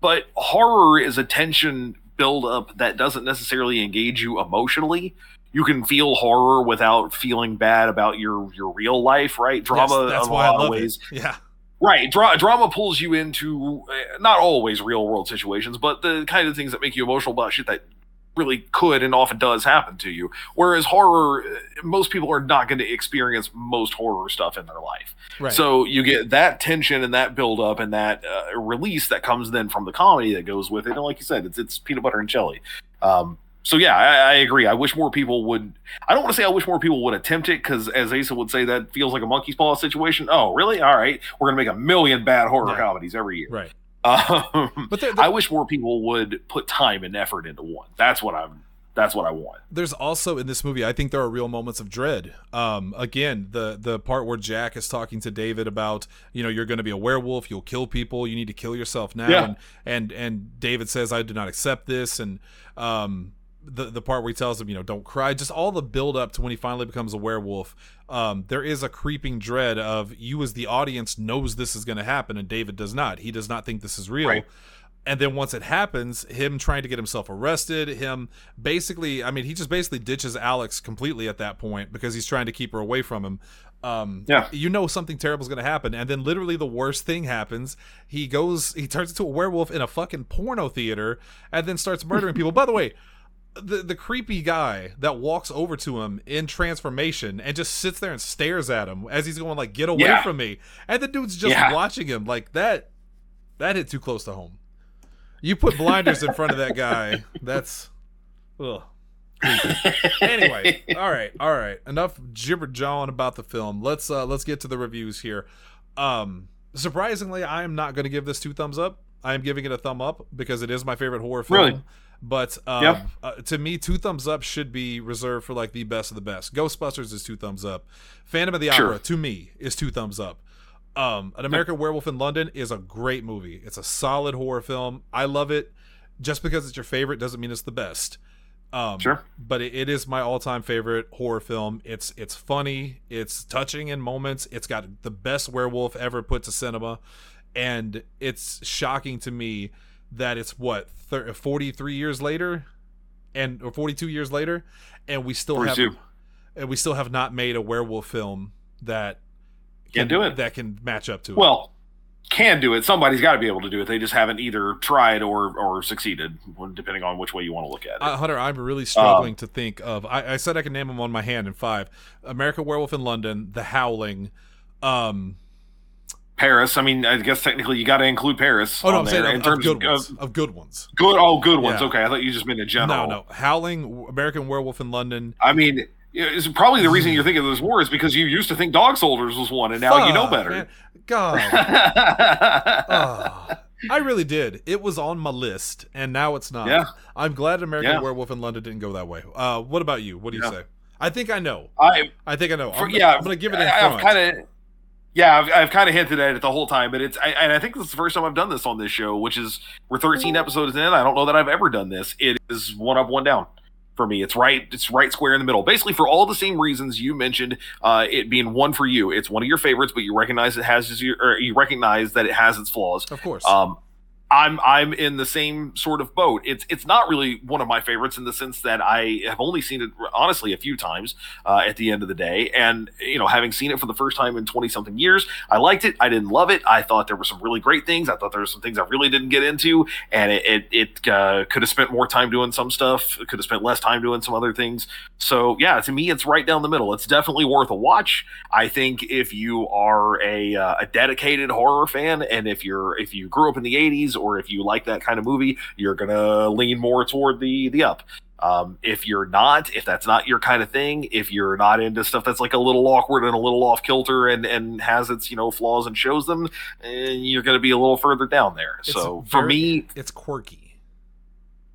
but horror is a tension buildup that doesn't necessarily engage you emotionally. You can feel horror without feeling bad about your your real life, right? Drama, yes, that's why I love ways, it. Yeah, right? Dra- drama pulls you into uh, not always real world situations, but the kind of things that make you emotional about shit that really could and often does happen to you. Whereas horror, most people are not going to experience most horror stuff in their life. right. So you get that tension and that build up and that uh, release that comes then from the comedy that goes with it. And like you said, it's it's peanut butter and jelly. Um, so yeah, I, I agree. I wish more people would. I don't want to say I wish more people would attempt it because, as Asa would say, that feels like a monkey's paw situation. Oh, really? All right, we're gonna make a million bad horror comedies every year. right. Um, But there, I wish more people would put time and effort into one. That's what I'm. That's what I want. there's also in this movie i think there are real moments of dread um again the the part where jack is talking to david about you know you're going to be a werewolf you'll kill people you need to kill yourself now Yeah. and and and david says i do not accept this and um the the part where he tells him you know don't cry just all the build up to when he finally becomes a werewolf um there is a creeping dread of you as the audience knows this is going to happen and david does not. He does not think this is real. Right. and then once it happens him trying to get himself arrested him basically i mean he just basically ditches alex completely at that point because he's trying to keep her away from him. Um Yeah. you know something terrible is going to happen. And then literally the worst thing happens. He goes he turns into a werewolf in a fucking porno theater and then starts murdering people. By the way the the creepy guy that walks over to him in transformation and just sits there and stares at him as he's going like get away Yeah. from me and the dude's just Yeah. watching him like that that hit too close to home you put blinders in front of that guy. That's ugh. anyway, all right, all right. Enough gibber jawing about the film. Let's uh let's get to the reviews here. Um surprisingly, I am not going to give this two thumbs up. I am giving it a thumb up because it is my favorite horror film. Really? But um, Yep. uh, to me, two thumbs up should be reserved for like the best of the best. Ghostbusters is two thumbs up. Phantom of the Sure. Opera to me is two thumbs up. Um, An American Werewolf in London is a great movie. It's a solid horror film. I love it. Just because it's your favorite doesn't mean it's the best. Um, Sure. but it, it is my all-time favorite horror film. It's it's funny, it's touching in moments. It's got the best werewolf ever put to cinema, and it's shocking to me that it's what thir- 43 years later, and or 42 years later, and we still have and we still have not made a werewolf film that Can't do it. that can match up to it. Well, can do it. Somebody's got to be able to do it. They just haven't either tried or or succeeded, depending on which way you want to look at it. Uh, Hunter, I'm really struggling Um, to think of. I, I said I can name them on my hand in five: American Werewolf in London, The Howling. Um, Paris. I mean, I guess technically you got to include Paris. oh no, I'm saying of, in of terms good of, ones. Of good ones. good. Oh, good ones. Yeah. Okay, I thought you just meant in general. No, no, Howling, American Werewolf in London. I mean, it's probably the reason you're thinking there's more is because you used to think Dog Soldiers was one, and now you know better. man. God, oh, I really did. It was on my list, and now it's not. Yeah. I'm glad American Yeah. Werewolf in London didn't go that way. Uh, what about you? What do you Yeah. say? I think I know. I I think I know. For, I'm, yeah, I'm gonna give it I. I've kind of, yeah, I've, I've kind of hinted at it the whole time, but it's, I, and I think this is the first time I've done this on this show, which is we're 13 episodes in. I don't know that I've ever done this. It is one up, one down for me. It's right, it's right square in the middle, basically for all the same reasons you mentioned. Uh, it being one for you, it's one of your favorites, but you recognize it has, your, or you recognize that it has its flaws. of course. Um, I'm I'm in the same sort of boat. It's it's not really one of my favorites in the sense that I have only seen it honestly a few times uh, at the end of the day, and you know having seen it for the first time in twenty something years, I liked it. I didn't love it. I thought there were some really great things. I thought there were some things I really didn't get into, and it it, it uh, could have spent more time doing some stuff. It could have spent less time doing some other things. So yeah, to me, it's right down the middle. It's definitely worth a watch. I think if you are a uh, a dedicated horror fan, and if you're if you grew up in the '80s, or if you like that kind of movie, you're gonna lean more toward the the up. Um, if you're not, if that's not your kind of thing, if you're not into stuff that's like a little awkward and a little off kilter and and has its you know flaws and shows them, eh, you're gonna be a little further down there. It's so for me, it's quirky.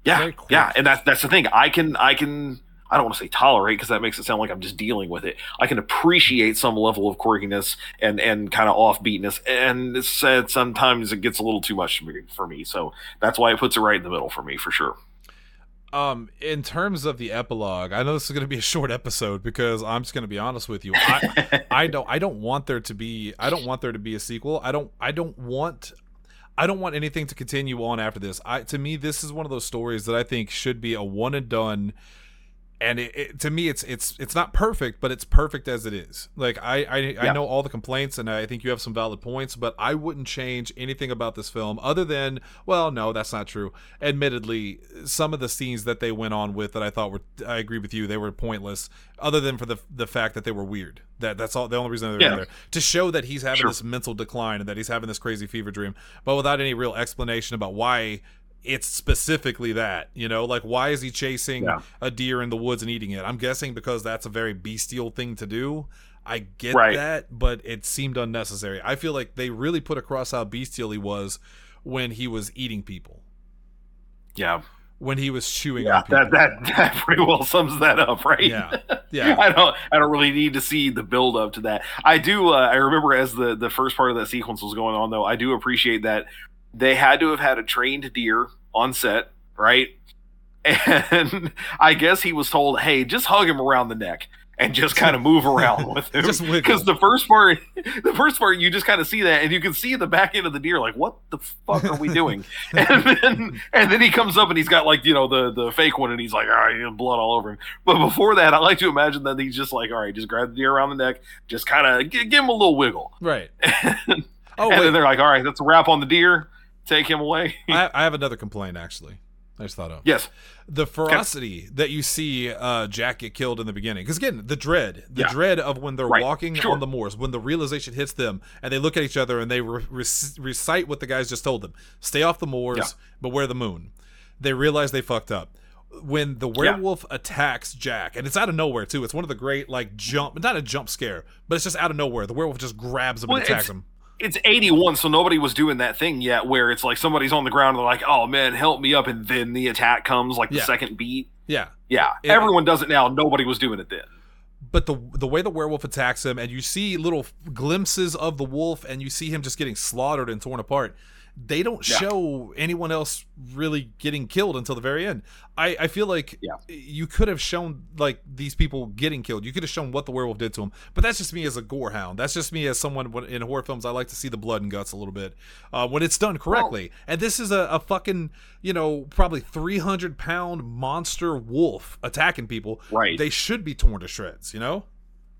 yeah, very yeah, and that's that's the thing. I can I can I don't want to say tolerate because that makes it sound like I'm just dealing with it. I can appreciate some level of quirkiness and and kind of offbeatness, and it's, uh, sometimes it gets a little too much for me, for me. So that's why it puts it right in the middle for me for sure. Um, in terms of the epilogue, I know this is going to be a short episode because I'm just going to be honest with you. I, I don't, I don't want there to be, I don't want there to be a sequel. I don't, I don't want, I don't want anything to continue on after this. I, to me, this is one of those stories that I think should be a one and done. And it, it, to me, it's it's it's not perfect, but it's perfect as it is. Like I I, I know all the complaints, and I think you have some valid points, but I wouldn't change anything about this film other than well, no, that's not true. Admittedly, some of the scenes that they went on with that I thought were I agree with you, they were pointless. Other than for the the fact that they were weird. That that's all the only reason they were Yeah. there to show that he's having Sure. this mental decline and that he's having this crazy fever dream, but without any real explanation about why it's specifically that you know like why is he chasing Yeah. a deer in the woods and eating it i'm guessing because that's a very bestial thing to do i get Right. that but it seemed unnecessary i feel like they really put across how bestial he was when he was eating people Yeah, when he was chewing yeah, on people that that that pretty well sums that up, right? yeah yeah I don't I don't really need to see the build up to that. I do uh, I remember as the the first part of that sequence was going on though, I do appreciate that they had to have had a trained deer on set, right? And I guess he was told, "Hey, just hug him around the neck." And just kind of move around with him, because the first part, the first part, you just kind of see that, and you can see the back end of the deer, like, what the fuck are we doing? and then, and then he comes up and he's got like you know the the fake one, and he's like, all right, you know, blood all over him. But before that, I like to imagine that he's just like, all right, just grab the deer around the neck, just kind of give him a little wiggle. right and oh then wait they're like, all right, that's a wrap on the deer. Take him away. I, I have another complaint actually i just thought of yes. the ferocity that you see uh, Jack get killed in the beginning. Because again, the dread, the Yeah. dread of when they're Right. walking Sure. on the moors, when the realization hits them, and they look at each other and they re- rec- recite what the guys just told them: "Stay off the moors, Yeah. beware the moon." They realize they fucked up. When the werewolf attacks Jack, and it's out of nowhere too. It's one of the great like jump, not a jump scare, but it's just out of nowhere. The werewolf just grabs him Well, and attacks him. It's 81, so nobody was doing that thing yet where it's like somebody's on the ground and they're like, oh man, help me up. And then the attack comes like the Yeah. second beat. Yeah. Yeah. It- Everyone does it now. Nobody was doing it then. but the the way the werewolf attacks him and you see little glimpses of the wolf and you see him just getting slaughtered and torn apart they don't Yeah. show anyone else really getting killed until the very end i i feel like Yeah. you could have shown like these people getting killed you could have shown what the werewolf did to them. but that's just me as a gore hound that's just me as someone when, in horror films i like to see the blood and guts a little bit uh, when it's done correctly and this is a, a fucking you know probably 300 pound monster wolf attacking people Right. they should be torn to shreds you know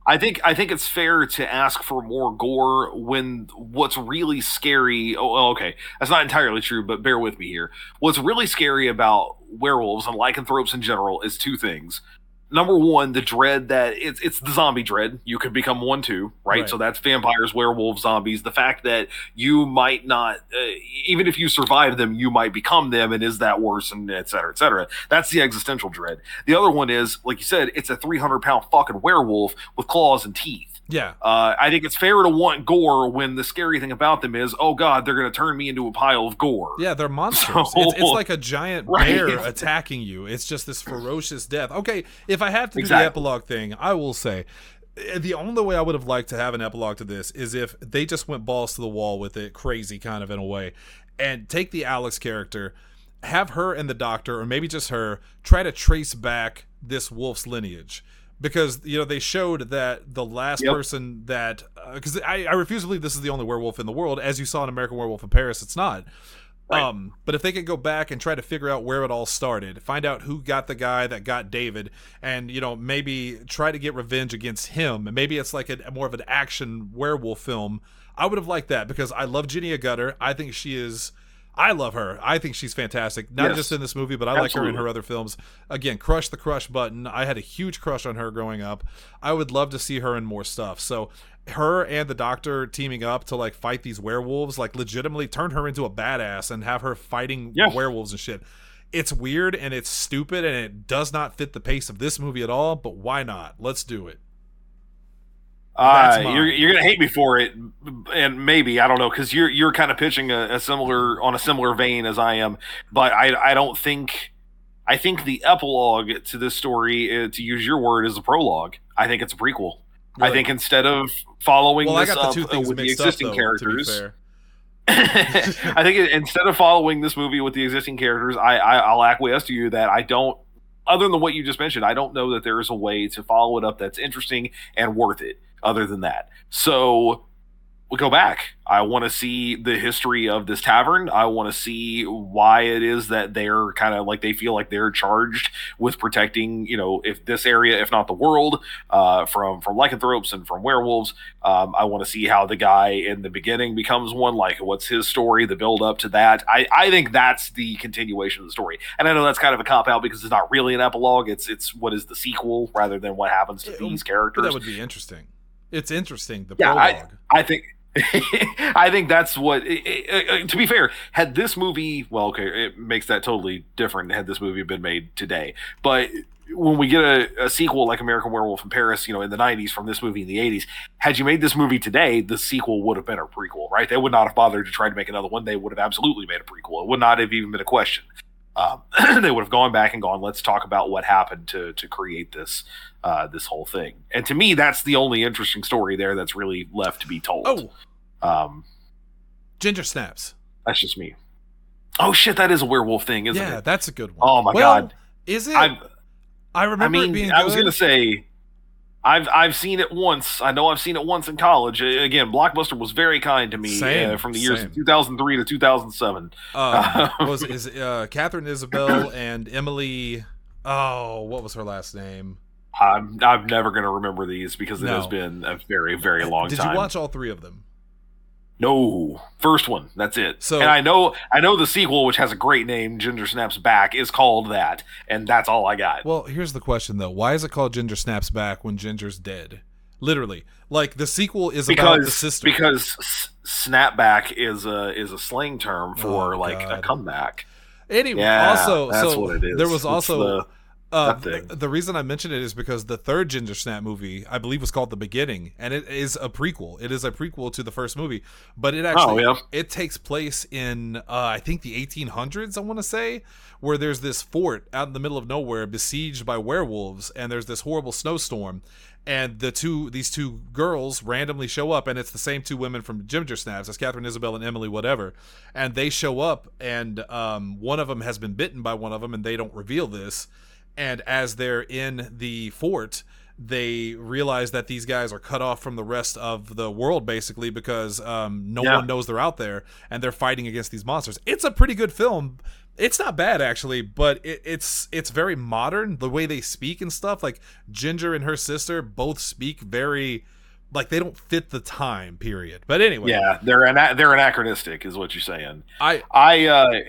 I think I think it's fair to ask for more gore when what's really scary. Oh, okay, that's not entirely true, but bear with me here. What's really scary about werewolves and lycanthropes in general is two things. Number one, the dread that it's it's the zombie dread. You could become one too, right? Right. So that's vampires, werewolves, zombies. The fact that you might not, uh, even if you survive them, you might become them, and is that worse, and et cetera, et cetera. That's the existential dread. The other one is, like you said, it's a 300 pound fucking werewolf with claws and teeth. Yeah Uh, I think it's fair to want gore when the scary thing about them is, oh god, they're going to turn me into a pile of gore. Yeah, they're monsters. So- it's, it's like a giant Right. bear attacking you. It's just this ferocious death. Okay, if I have to do Exactly. the epilogue thing, I will say eh, the only way I would have liked to have an epilogue to this is if they just went balls to the wall with it, crazy kind of in a way, and take the Alex character, have her and the doctor, or maybe just her, try to trace back this wolf's lineage. Because you know they showed that the last Yep. person that because I, I refuse to believe this is the only werewolf in the world as you saw in American Werewolf in Paris it's not Right. um, but if they could go back and try to figure out where it all started, find out who got the guy that got David, and you know maybe try to get revenge against him, and maybe it's like a more of an action werewolf film. I would have liked that because I love Jenny Agutter. I think she is. I love her. I think she's fantastic. Not Yes. just in this movie, but I like her in her other films. Again, crush the crush button. I had a huge crush on her growing up. I would love to see her in more stuff. So her and the doctor teaming up to like fight these werewolves, like legitimately turn her into a badass and have her fighting Yeah. werewolves and shit. It's weird and it's stupid and it does not fit the pace of this movie at all, but why not? Let's do it. That's Uh, you're you're gonna hate me for it, and maybe I don't know because you're you're kind of pitching a, a similar on a similar vein as I am, but I I don't think I think the epilogue to this story, uh, to use your word, is a prologue. I think it's a prequel. I think instead of following well, I this got the two uh, things with the existing up, though, to be characters, fair. I think it, instead of following this movie with the existing characters, I, I I'll acquiesce to you that I don't. Other than what you just mentioned, I don't know that there is a way to follow it up that's interesting and worth it. Other than that, so we go back. I want to see the history of this tavern. I want to see why it is that they're kind of like they feel like they're charged with protecting, you know, if this area, if not the world, uh, from from lycanthropes and from werewolves. Um, I want to see how the guy in the beginning becomes one. Like, what's his story? The build up to that. I I think that's the continuation of the story. And I know that's kind of a cop out because it's not really an epilogue. It's it's what is the sequel rather than what happens to these characters. that would be interesting. It's interesting. The Yeah, I- prologue. I think I think that's what. i- i- uh, to be fair, had this movie, well, okay, it makes that totally different. Had this movie been made today, but when we get a, a sequel like American Werewolf in Paris, you know, in the '90s from this movie in the '80s, had you made this movie today, the sequel would have been a prequel, right? They would not have bothered to try to make another one. They would have absolutely made a prequel. It would not have even been a question. Um, they would have gone back and gone, let's talk about what happened to to create this uh, this whole thing. And to me, that's the only interesting story there that's really left to be told. Oh, Um, Ginger Snaps. that's just me. Oh shit, that is a werewolf thing, isn't yeah, it? Yeah, that's a good one. Oh my Well, god. Is it? I I remember I it mean, being I was gonna say I've I've seen it once. I know I've seen it once in college. Uh, Again, Blockbuster was very kind to me Same, uh, from the years same. 2003 to 2007. um, was is uh, Katharine Isabelle and Emily? Oh, what was her last name? I'm I'm never gonna remember these because it No. has been a very very long Did time. Did you watch all three of them? No, first one. That's it. So- and I know I know the sequel, which has a great name, Ginger Snaps Back, is called that, and that's all I got. Well, here's the question though: Why is it called Ginger Snaps Back when Ginger's dead? Literally, like the sequel is about the because sister. because s- snapback is a is a slang term for Oh, like God. a comeback. anyway, Yeah, also, that's so what it is. there was also Uh, th- the reason I mention it is because the third Ginger Snap movie, I believe, was called The Beginning, and it is a prequel. It is a prequel to the first movie, but it actually yeah. it takes place in uh, I think the 1800s. I want to say where there's this fort out in the middle of nowhere besieged by werewolves, and there's this horrible snowstorm. And the two these two girls randomly show up, and it's the same two women from Ginger Snaps. It's Katharine Isabelle and Emily, whatever. And they show up, and um, one of them has been bitten by one of them, and they don't reveal this and as they're in the fort they realize that these guys are cut off from the rest of the world basically because um, no Yeah. one knows they're out there and they're fighting against these monsters. It's a pretty good film. It's not bad actually but it, it's it's very modern the way they speak and stuff. Like ginger and her sister both speak very like they don't fit the time period. But anyway. Yeah, they're ana- they're anachronistic, is what you're saying. i I uh,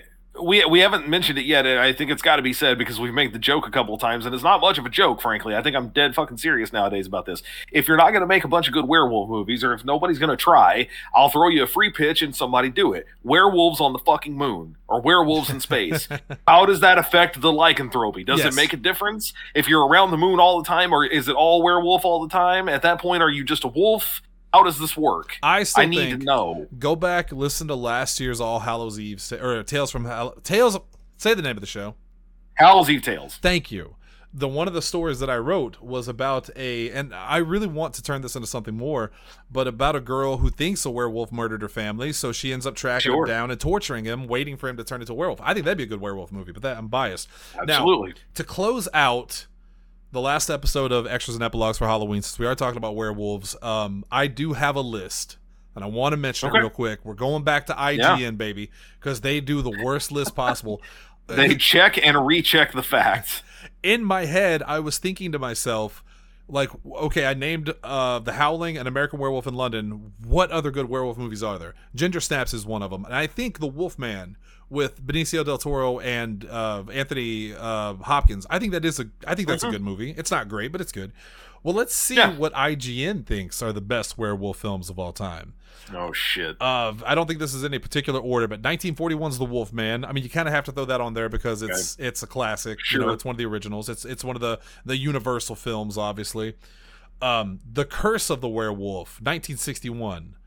we we haven't mentioned it yet, and I think it's got to be said because we've made the joke a couple of times, and it's not much of a joke, frankly. I think I'm dead fucking serious nowadays about this. If you're not going to make a bunch of good werewolf movies, or if nobody's going to try, I'll throw you a free pitch and somebody do it. Werewolves on the fucking moon or werewolves in space. How does that affect the lycanthropy? Does Yes. it make a difference if you're around the moon all the time, or is it all werewolf all the time? At that point, are you just a wolf? How does this work? i still I need think to know. go back listen to last year's all hallows eve or tales from Hall- tales say the name of the show Howl's Eve Tales. thank you the one of the stories that i wrote was about a and i really want to turn this into something more but about a girl who thinks a werewolf murdered her family so she ends up tracking Sure. him down and torturing him waiting for him to turn into a werewolf i think that'd be a good werewolf movie but that i'm biased Absolutely. now to close out the last episode of extras and epilogues for halloween since we are talking about werewolves um i do have a list and i want to mention Okay. it real quick. We're going back to ign baby because they do the worst list possible. They check and recheck the facts. in my head i was thinking to myself like okay i named uh the howling and american werewolf in london. What other good werewolf movies are there? Ginger snaps is one of them and i think the wolfman with benicio del toro and uh anthony uh hopkins i think that is a i think that's a good movie it's not great but it's good well let's see Yeah. what ign thinks are the best werewolf films of all time Oh shit. uh, I don't think this is in a particular order, but 1941's The Wolf Man. I mean, you kind of have to throw that on there because it's it's a classic. You know, Sure. it's one of the originals. It's it's one of the the Universal films, obviously. Um, The Curse of the Werewolf, 1961.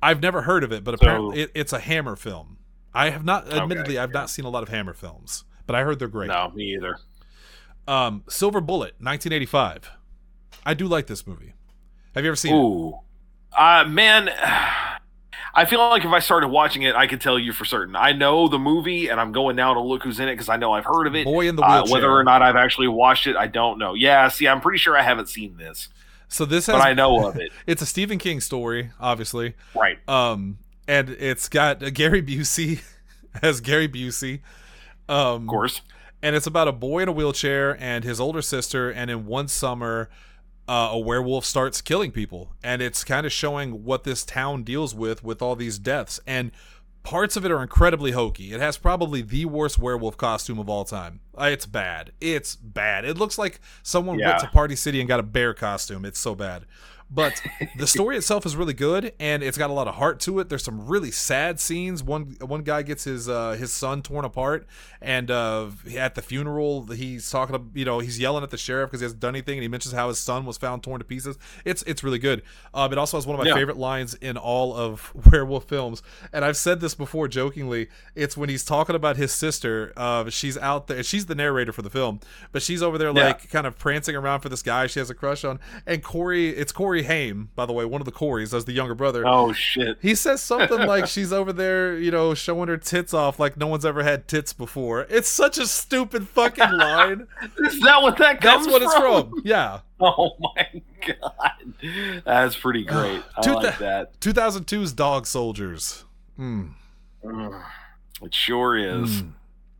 I've never heard of it, but apparently it, it's a Hammer film. I have not, admittedly, I've not seen a lot of Hammer films, but I heard they're great. No, me either. Um, Silver Bullet, 1985. I do like this movie. Have you ever seen it? Ooh, uh, man. I feel like if I started watching it, I could tell you for certain. I know the movie, and I'm going now to look who's in it because I know I've heard of it. Boy in the Uh, whether or not I've actually watched it, I don't know. Yeah, see, I'm pretty sure I haven't seen this, So this has but I know of it. it's a Stephen King story, obviously. Right. Um, and it's got uh, Gary Busey as Gary Busey. Um, Of course. and it's about a boy in a wheelchair and his older sister. And in one summer, uh, a werewolf starts killing people, and it's kind of showing what this town deals with with all these deaths. And parts of it are incredibly hokey. It has probably the worst werewolf costume of all time. Uh, It's bad. It's bad. It looks like someone went to Party City and got a bear costume. It's so bad. But the story itself is really good, and it's got a lot of heart to it. There's some really sad scenes. One one guy gets his uh, his son torn apart, and uh, at the funeral, he's talking to you know he's yelling at the sheriff because he hasn't done anything, and he mentions how his son was found torn to pieces. It's it's really good. Um, it also has one of my Yeah. favorite lines in all of werewolf films, and I've said this before jokingly. It's when he's talking about his sister. Uh, she's out there. She's the narrator for the film, but she's over there Yeah. like kind of prancing around for this guy she has a crush on. And Corey, it's Corey Haim, by the way, one of the Coreys as the younger brother. Oh shit. He says something like she's over there, you know, showing her tits off like no one's ever had tits before. It's such a stupid fucking line. Is that what that comes That's what it's from. Yeah. Oh my god, that's pretty great. I Two like that. 2002's Dog Soldiers. Mm. Mm, It sure is. Mm.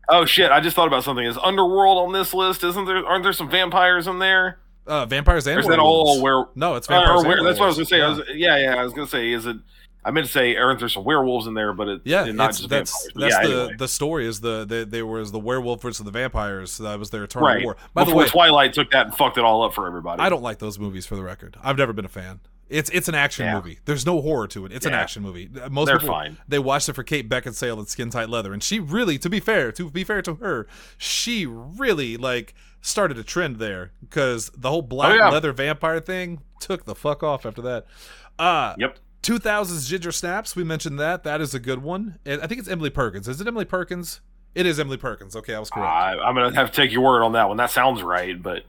Oh shit! I just thought about something. Is Underworld on this list? Isn't there? Aren't there some vampires in there? Uh, vampires and is that werewolves. all where? No, it's Uh, vampires. and were- that's what I was gonna say. I Yeah. was, yeah, yeah. I was gonna say, is it? I meant to say, aren't some werewolves in there? But it, Yeah, and not just that's vampires. But that's yeah, the anyway. the story is the they, they was the werewolf versus the vampires. That was their eternal right. war. By the Before way, Twilight took that and fucked it all up for everybody. I don't like those movies for the record. I've never been a fan. It's it's an action Yeah. movie. There's no horror to it. It's an action movie. Uh, Most They're people fine. they watched it for Kate Beckinsale and Skin Tight Leather, and she really, to be fair, to be fair to her, she really like started a trend there because the whole black Oh, yeah. leather vampire thing took the fuck off after that. Uh Yep. 2000s Ginger Snaps, we mentioned that. That is a good one. I think it's Emily Perkins. Is it Emily Perkins? It is Emily Perkins. Okay, I was correct. I, I'm gonna have to take your word on that one. That sounds right, but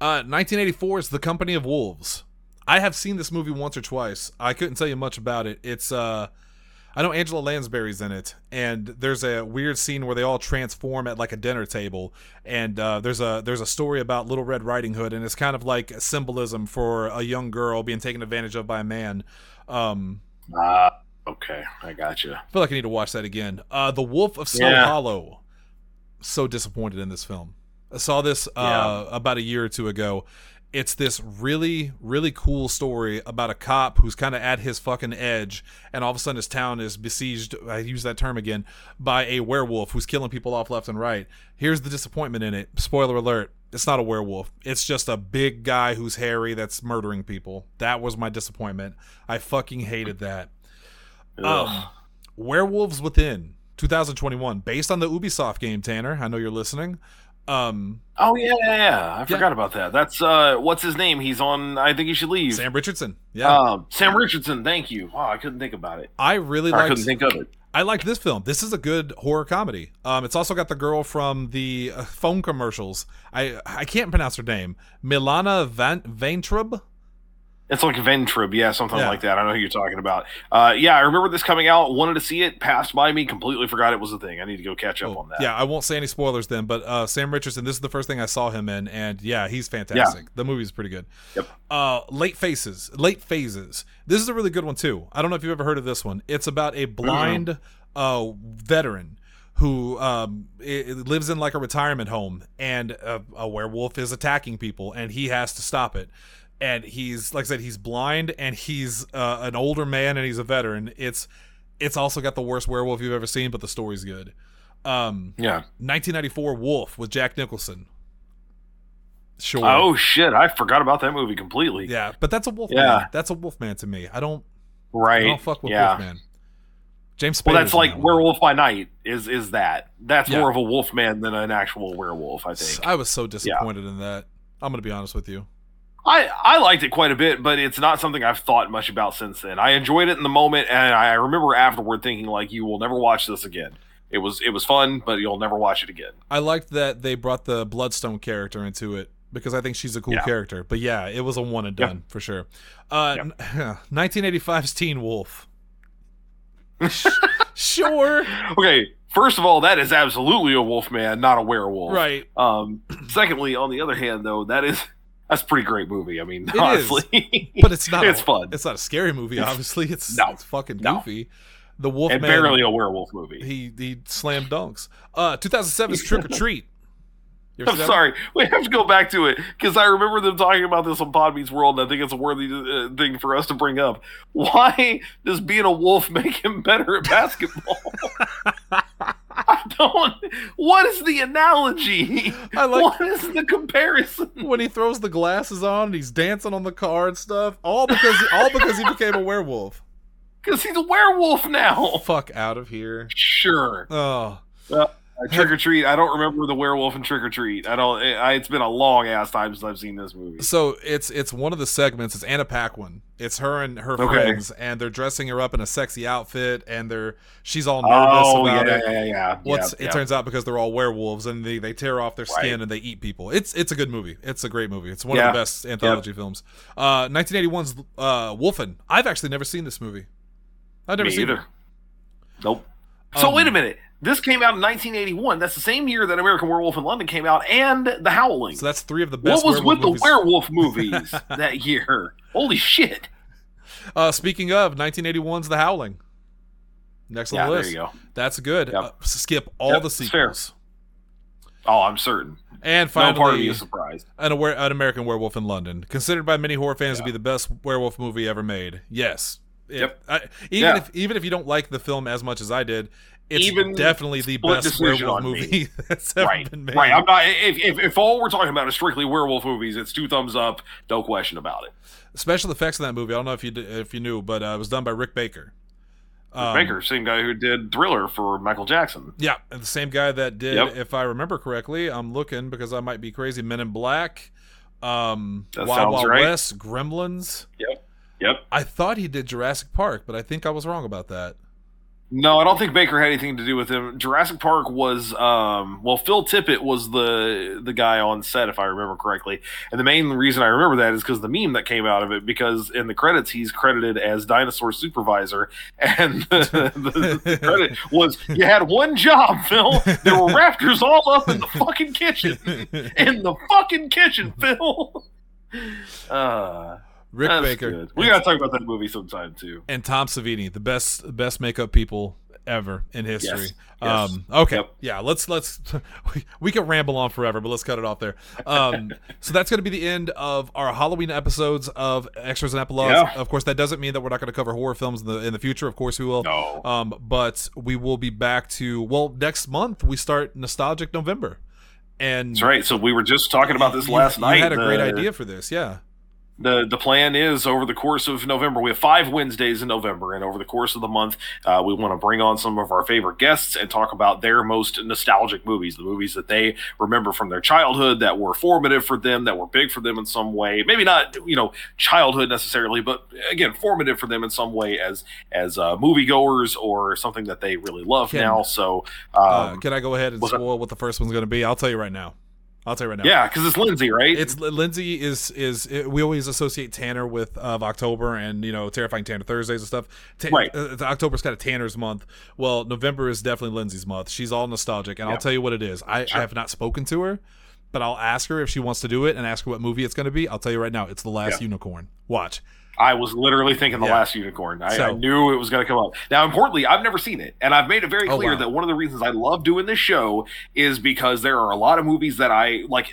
Uh, 1984 is The Company of Wolves. I have seen this movie once or twice. I couldn't tell you much about it. It's uh, I know Angela Lansbury's in it, and there's a weird scene where they all transform at like a dinner table, and uh, there's a there's a story about Little Red Riding Hood, and it's kind of like a symbolism for a young girl being taken advantage of by a man. Um, uh, okay, I got you. I feel like I need to watch that again. Uh, the Wolf of Snow Yeah. Hollow. So disappointed in this film. I saw this uh, Yeah. about a year or two ago. It's this really, really cool story about a cop who's kind of at his fucking edge, and all of a sudden his town is besieged. I use that term again by a werewolf who's killing people off left and right. Here's the disappointment in it. Spoiler alert: it's not a werewolf. It's just a big guy who's hairy that's murdering people. That was my disappointment. I fucking hated that. Ugh. Um, Werewolves Within 2021, based on the Ubisoft game. Tanner, I know you're listening. Um, oh yeah, yeah, yeah. I forgot about that. That's uh, what's his name? He's on. I think he should leave. Sam Richardson. Yeah, Um, Sam Richardson. Thank you. Wow, I couldn't think about it. I really Or I couldn't think of it. I liked this film. This is a good horror comedy. Um, it's also got the girl from the uh, phone commercials. I I can't pronounce her name. Milana Van Vaintrub. It's like Ventrib, yeah, something Yeah. like that. I know who you're talking about. Uh, yeah, I remember this coming out. Wanted to see it. Passed by me. Completely forgot it was a thing. I need to go catch up on that. Oh, Yeah, I won't say any spoilers then, but uh, Sam Richardson. This is the first thing I saw him in, and yeah, he's fantastic. The movie's pretty good. Yep. Uh, late faces, late phases. This is a really good one too. I don't know if you've ever heard of this one. It's about a blind uh, veteran who um, lives in like a retirement home, and a, a werewolf is attacking people, and he has to stop it. And he's like I said, he's blind, and he's uh, an older man, and he's a veteran. It's it's also got the worst werewolf you've ever seen, but the story's good. Um, Yeah. 1994 Wolf with Jack Nicholson. Sure. Oh shit! I forgot about that movie completely. yeah, but that's a wolf Yeah. man. That's a wolf man to me. I don't. I Right. don't fuck with yeah. Wolfman. James Spader's Well, that's like that. Werewolf by Night. Is is that? That's Yeah. more of a wolf man than an actual werewolf. I think. I was so disappointed in that. I'm gonna be honest with you. I, I liked it quite a bit, but it's not something I've thought much about since then. I enjoyed it in the moment, and I remember afterward thinking like, "You will never watch this again." It was it was fun, but you'll never watch it again. I liked that they brought the Bloodstone character into it because I think she's a cool Yeah. character. But yeah, it was a one and done for sure. Uh, 1985's Teen Wolf. Sure. Okay, first of all, that is absolutely a wolf man, not a werewolf. Right. Um. Secondly, on the other hand, though, that is that's a pretty great movie. I mean, is. honestly, But it's not. It's a, fun. It's not a scary movie. Obviously, it's no. it's fucking No. goofy. The Wolf and Man. barely a werewolf movie. he he slam dunks. Uh, 2007's Trick or Treat. I'm sorry. We have to go back to it because I remember them talking about this on Pod Meets World, and I think it's a worthy uh, thing for us to bring up. Why does being a wolf make him better at basketball? Don't. What is the analogy? I like- what is the comparison? when he throws the glasses on and he's dancing on the car and stuff, all because all because he became a werewolf. Because he's a werewolf now. Fuck out of here. Sure. Oh, Uh, Trick or Treat. I don't remember the werewolf in Trick or Treat. I don't. I, it's been a long ass time since I've seen this movie. so it's it's one of the segments. It's Anna Paquin. It's her and her Okay. friends, and they're dressing her up in a sexy outfit, and they're she's all nervous Oh about yeah, it. yeah, yeah. What's yeah, it turns out because they're all werewolves and they, they tear off their skin Right. and they eat people. It's it's a good movie. It's a great movie. It's one Yeah. of the best anthology films. Uh 1981's uh Wolfen. I've actually never seen this movie. I've never Me seen either. it. Nope. So Um, wait a minute. This came out in 1981. That's the same year that American Werewolf in London came out, and The Howling. So that's three of the best what was with the werewolf movies that year? Holy shit! Uh speaking of 1981's The Howling. Next on Yeah, the there you go. That's good. Yep. Uh, skip all Yep, the sequels. Oh, I'm certain. And no part of me finally, is surprised. an, aware, an American Werewolf in London, considered by many horror fans to be the best werewolf movie ever made. Yes. It- Yep. I, even Yeah. if even if you don't like the film as much as I did, it's Even definitely the best werewolf movie that's ever right, been made. right. I'm not. If, if if all we're talking about is strictly werewolf movies, it's two thumbs up, no question about it. Special effects in that movie. I don't know if you did, if you knew, but uh, it was done by Rick Baker. Um, Baker, same guy who did Thriller for Michael Jackson. Yeah, and the same guy that did, Yep. if I remember correctly, I'm looking because I might be crazy. Men in Black, um, That Wild Wild right. West, Gremlins. Yep. Yep. I thought he did Jurassic Park, but I think I was wrong about that. No, I don't think Baker had anything to do with him. Jurassic Park was um well Phil Tippett was the the guy on set if I remember correctly. And the main reason I remember that is because the meme that came out of it because in the credits he's credited as dinosaur supervisor and the, the, the credit was you had one job, Phil. There were raptors all up in the fucking kitchen. In the fucking kitchen, Phil. Uh Rick that's Baker good. We gotta talk about that movie sometime too. and Tom Savini, the best best makeup people ever in history. Yes, yes. Um, okay, Yep. yeah, let's let's we, we can ramble on forever, but let's cut it off there. Um, so that's going to be the end of our Halloween episodes of extras and epilogues. Yeah. Of course, that doesn't mean that we're not going to cover horror films in the in the future. Of course, we will. No. Um, but we will be back to well next month. We start nostalgic November, and That's right. So we were just talking about this you- last you night. had a great The- idea for this, yeah. The the plan is over the course of November. We have five Wednesdays in November, and over the course of the month, uh, we want to bring on some of our favorite guests and talk about their most nostalgic movies, the movies that they remember from their childhood that were formative for them, that were big for them in some way. Maybe not, you know, childhood necessarily, but again, formative for them in some way as as uh, moviegoers or something that they really love Can- now. So, um, uh, can I go ahead and spoil what the first one's going to be? I'll tell you right now. I'll tell you right now. yeah, because it's Lindsay, right? It's Lindsay is is it, we always associate Tanner with of October and you know terrifying Tanner Thursdays and stuff. Ta- Right. uh, October's kind of Tanner's month. Well, November is definitely Lindsay's month. She's all nostalgic, and I'll tell you what it is. I, Sure. I have not spoken to her, but I'll ask her if she wants to do it and ask her what movie it's going to be. I'll tell you right now, it's the Last Yeah. Unicorn. Watch. I was literally thinking the Yeah. last unicorn. I, I knew it was going to come up. Now, importantly, I've never seen it, and I've made it very Oh, clear wow. that one of the reasons I love doing this show is because there are a lot of movies that I like.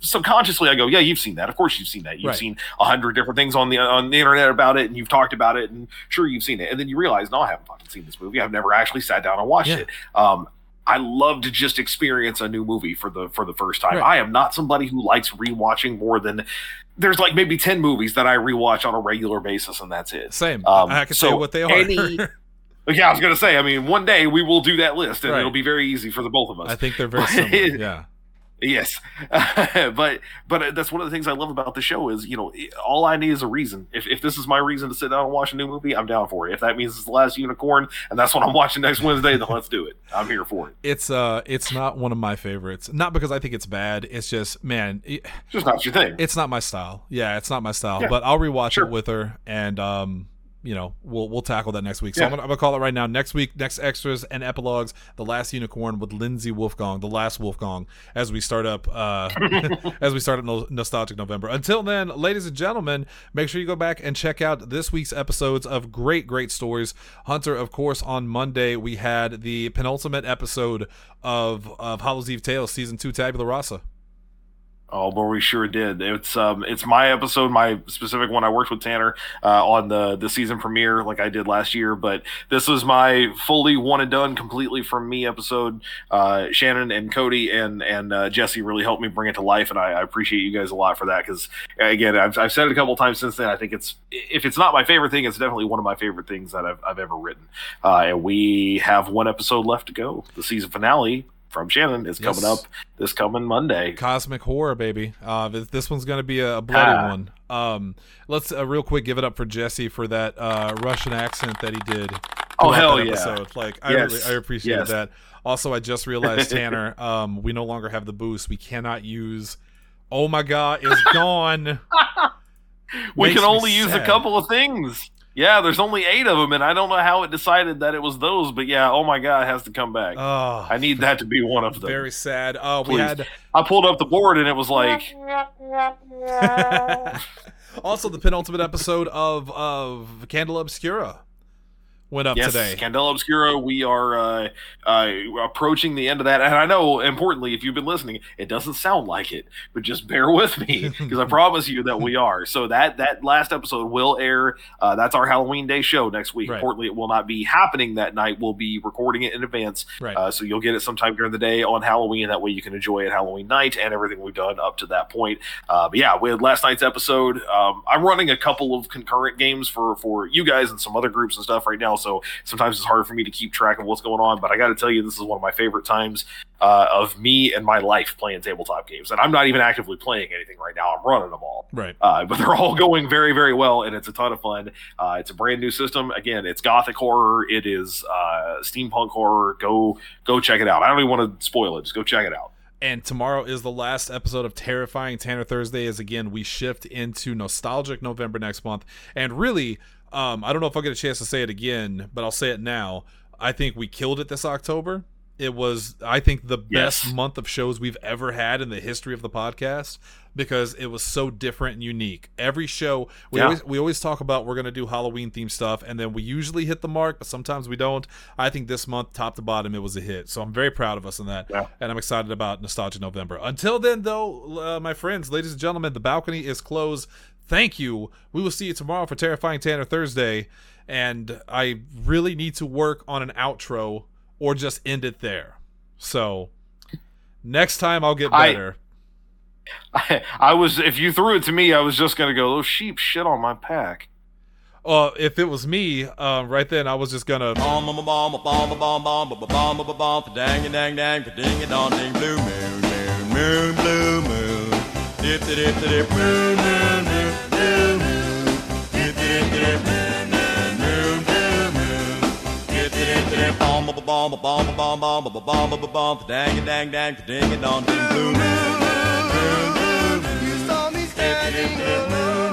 subconsciously, I go, "Yeah, you've seen that. Of course, you've seen that. You've Right. seen a hundred different things on the on the internet about it, and you've talked about it, and sure, you've seen it. And then you realize, no, I haven't fucking seen this movie. I've never actually sat down and watched Yeah. it. Um, I love to just experience a new movie for the for the first time. Right. I am not somebody who likes rewatching more than there's like maybe 10 movies that I rewatch on a regular basis and that's it. Same. Um, I can so tell you what they are. any- Yeah, I was going to say, I mean, one day we will do that list and Right. it'll be very easy for the both of us. I think they're very similar. Yeah. Yes, but but that's one of the things I love about the show is you know all I need is a reason. If if this is my reason to sit down and watch a new movie, I'm down for it. If that means it's the last unicorn and that's what I'm watching next Wednesday, then let's do it. I'm here for it. It's uh, it's not one of my favorites. Not because I think it's bad. It's just, man, it- It's just not your thing. it's not my style. Yeah, it's not my style. Yeah. But I'll rewatch Sure. it with her, and um, you know, we'll we'll tackle that next week. So I'm, gonna, I'm gonna call it right now. Next week, next extras and epilogues, the last unicorn with Lindsay Wolfgong, the last Wolfgong, as we start up uh, as we start up nostalgic November. Until then, ladies and gentlemen, make sure you go back and check out this week's episodes of great great stories. Hunter, of course, on Monday we had the penultimate episode of of Hallows Eve Tales season two, Tabula Rasa. Oh, but we sure did. It's um, it's my episode, my specific one. I worked with Tanner uh, on the the season premiere, like I did last year. But this was my fully one and done, completely from me episode. Uh, Seanan and Cody and and uh, Jesse really helped me bring it to life, and I, I appreciate you guys a lot for that. Because again, I've, I've said it a couple times since then. I think it's if it's not my favorite thing, it's definitely one of my favorite things that I've I've ever written. Uh, and we have one episode left to go. The season finale from Seanan is coming up this coming Monday. cosmic horror baby uh this, this one's gonna be a, bloody Ah. one um let's uh, real quick give it up for jesse for that uh russian accent that he did Oh, hell that yeah. episode. like i Yes. really i appreciate Yes. that also i just realized tanner um we no longer have the boost we cannot use oh my god is gone we Makes can only use a couple of things. Yeah, there's only eight of them, and I don't know how it decided that it was those, but yeah, oh my god, it has to come back. oh I need that to be one of them. very sad uh, we Please. had I pulled up the board and it was like, also the penultimate episode of of Candela Obscura went up yes, today. Candela Obscura. We are uh, uh, approaching the end of that, and I know, importantly, if you've been listening, it doesn't sound like it, but just bear with me because I promise you that we are. So that that last episode will air. Uh, that's our Halloween Day show next week. Right. Importantly, it will not be happening that night. We'll be recording it in advance, Right. uh, so you'll get it sometime during the day on Halloween. That way, you can enjoy it Halloween night and everything we've done up to that point. Uh, but yeah, we had last night's episode. Um, I'm running a couple of concurrent games for for you guys and some other groups and stuff right now, so sometimes it's hard for me to keep track of what's going on. But I got to tell you, this is one of my favorite times uh, of me and my life playing tabletop games, and I'm not even actively playing anything right now. I'm running them all. right. Uh, but they're all going very, very well, and it's a ton of fun. Uh, it's a brand new system. Again, it's gothic horror. It is uh, steampunk horror. Go, go check it out. I don't even want to spoil it. Just go check it out. And tomorrow is the last episode of Terrifying Tanner Thursday. As again, we shift into nostalgic November next month. And really, um, I don't know if I'll get a chance to say it again, but I'll say it now. I think we killed it this October. It was, I think, the Yes. best month of shows we've ever had in the history of the podcast because it was so different and unique. Every show, we Yeah. always we always talk about we're gonna do Halloween themed stuff, and then we usually hit the mark, but sometimes we don't. I think this month, top to bottom, it was a hit. So I'm very proud of us in that, Yeah. and I'm excited about Nostalgia November. Until then, though, uh, my friends, ladies and gentlemen, the balcony is closed thank you. We will see you tomorrow for Terrifying Tanner Thursday. And I really need to work on an outro or just end it there. So next time I'll get better. I, I, was, if you threw it to me, I was just going to go, those sheep shit on my pack. Well, if it was me, uh, right then I was just gonna. dang dang dang ding dong ding blue moon moon blue moon bomb, bomb, bomb, bomb, bomb, bomb, bomb, bomb, dang dang dang, ding dong ding, moon, You saw me standing alone.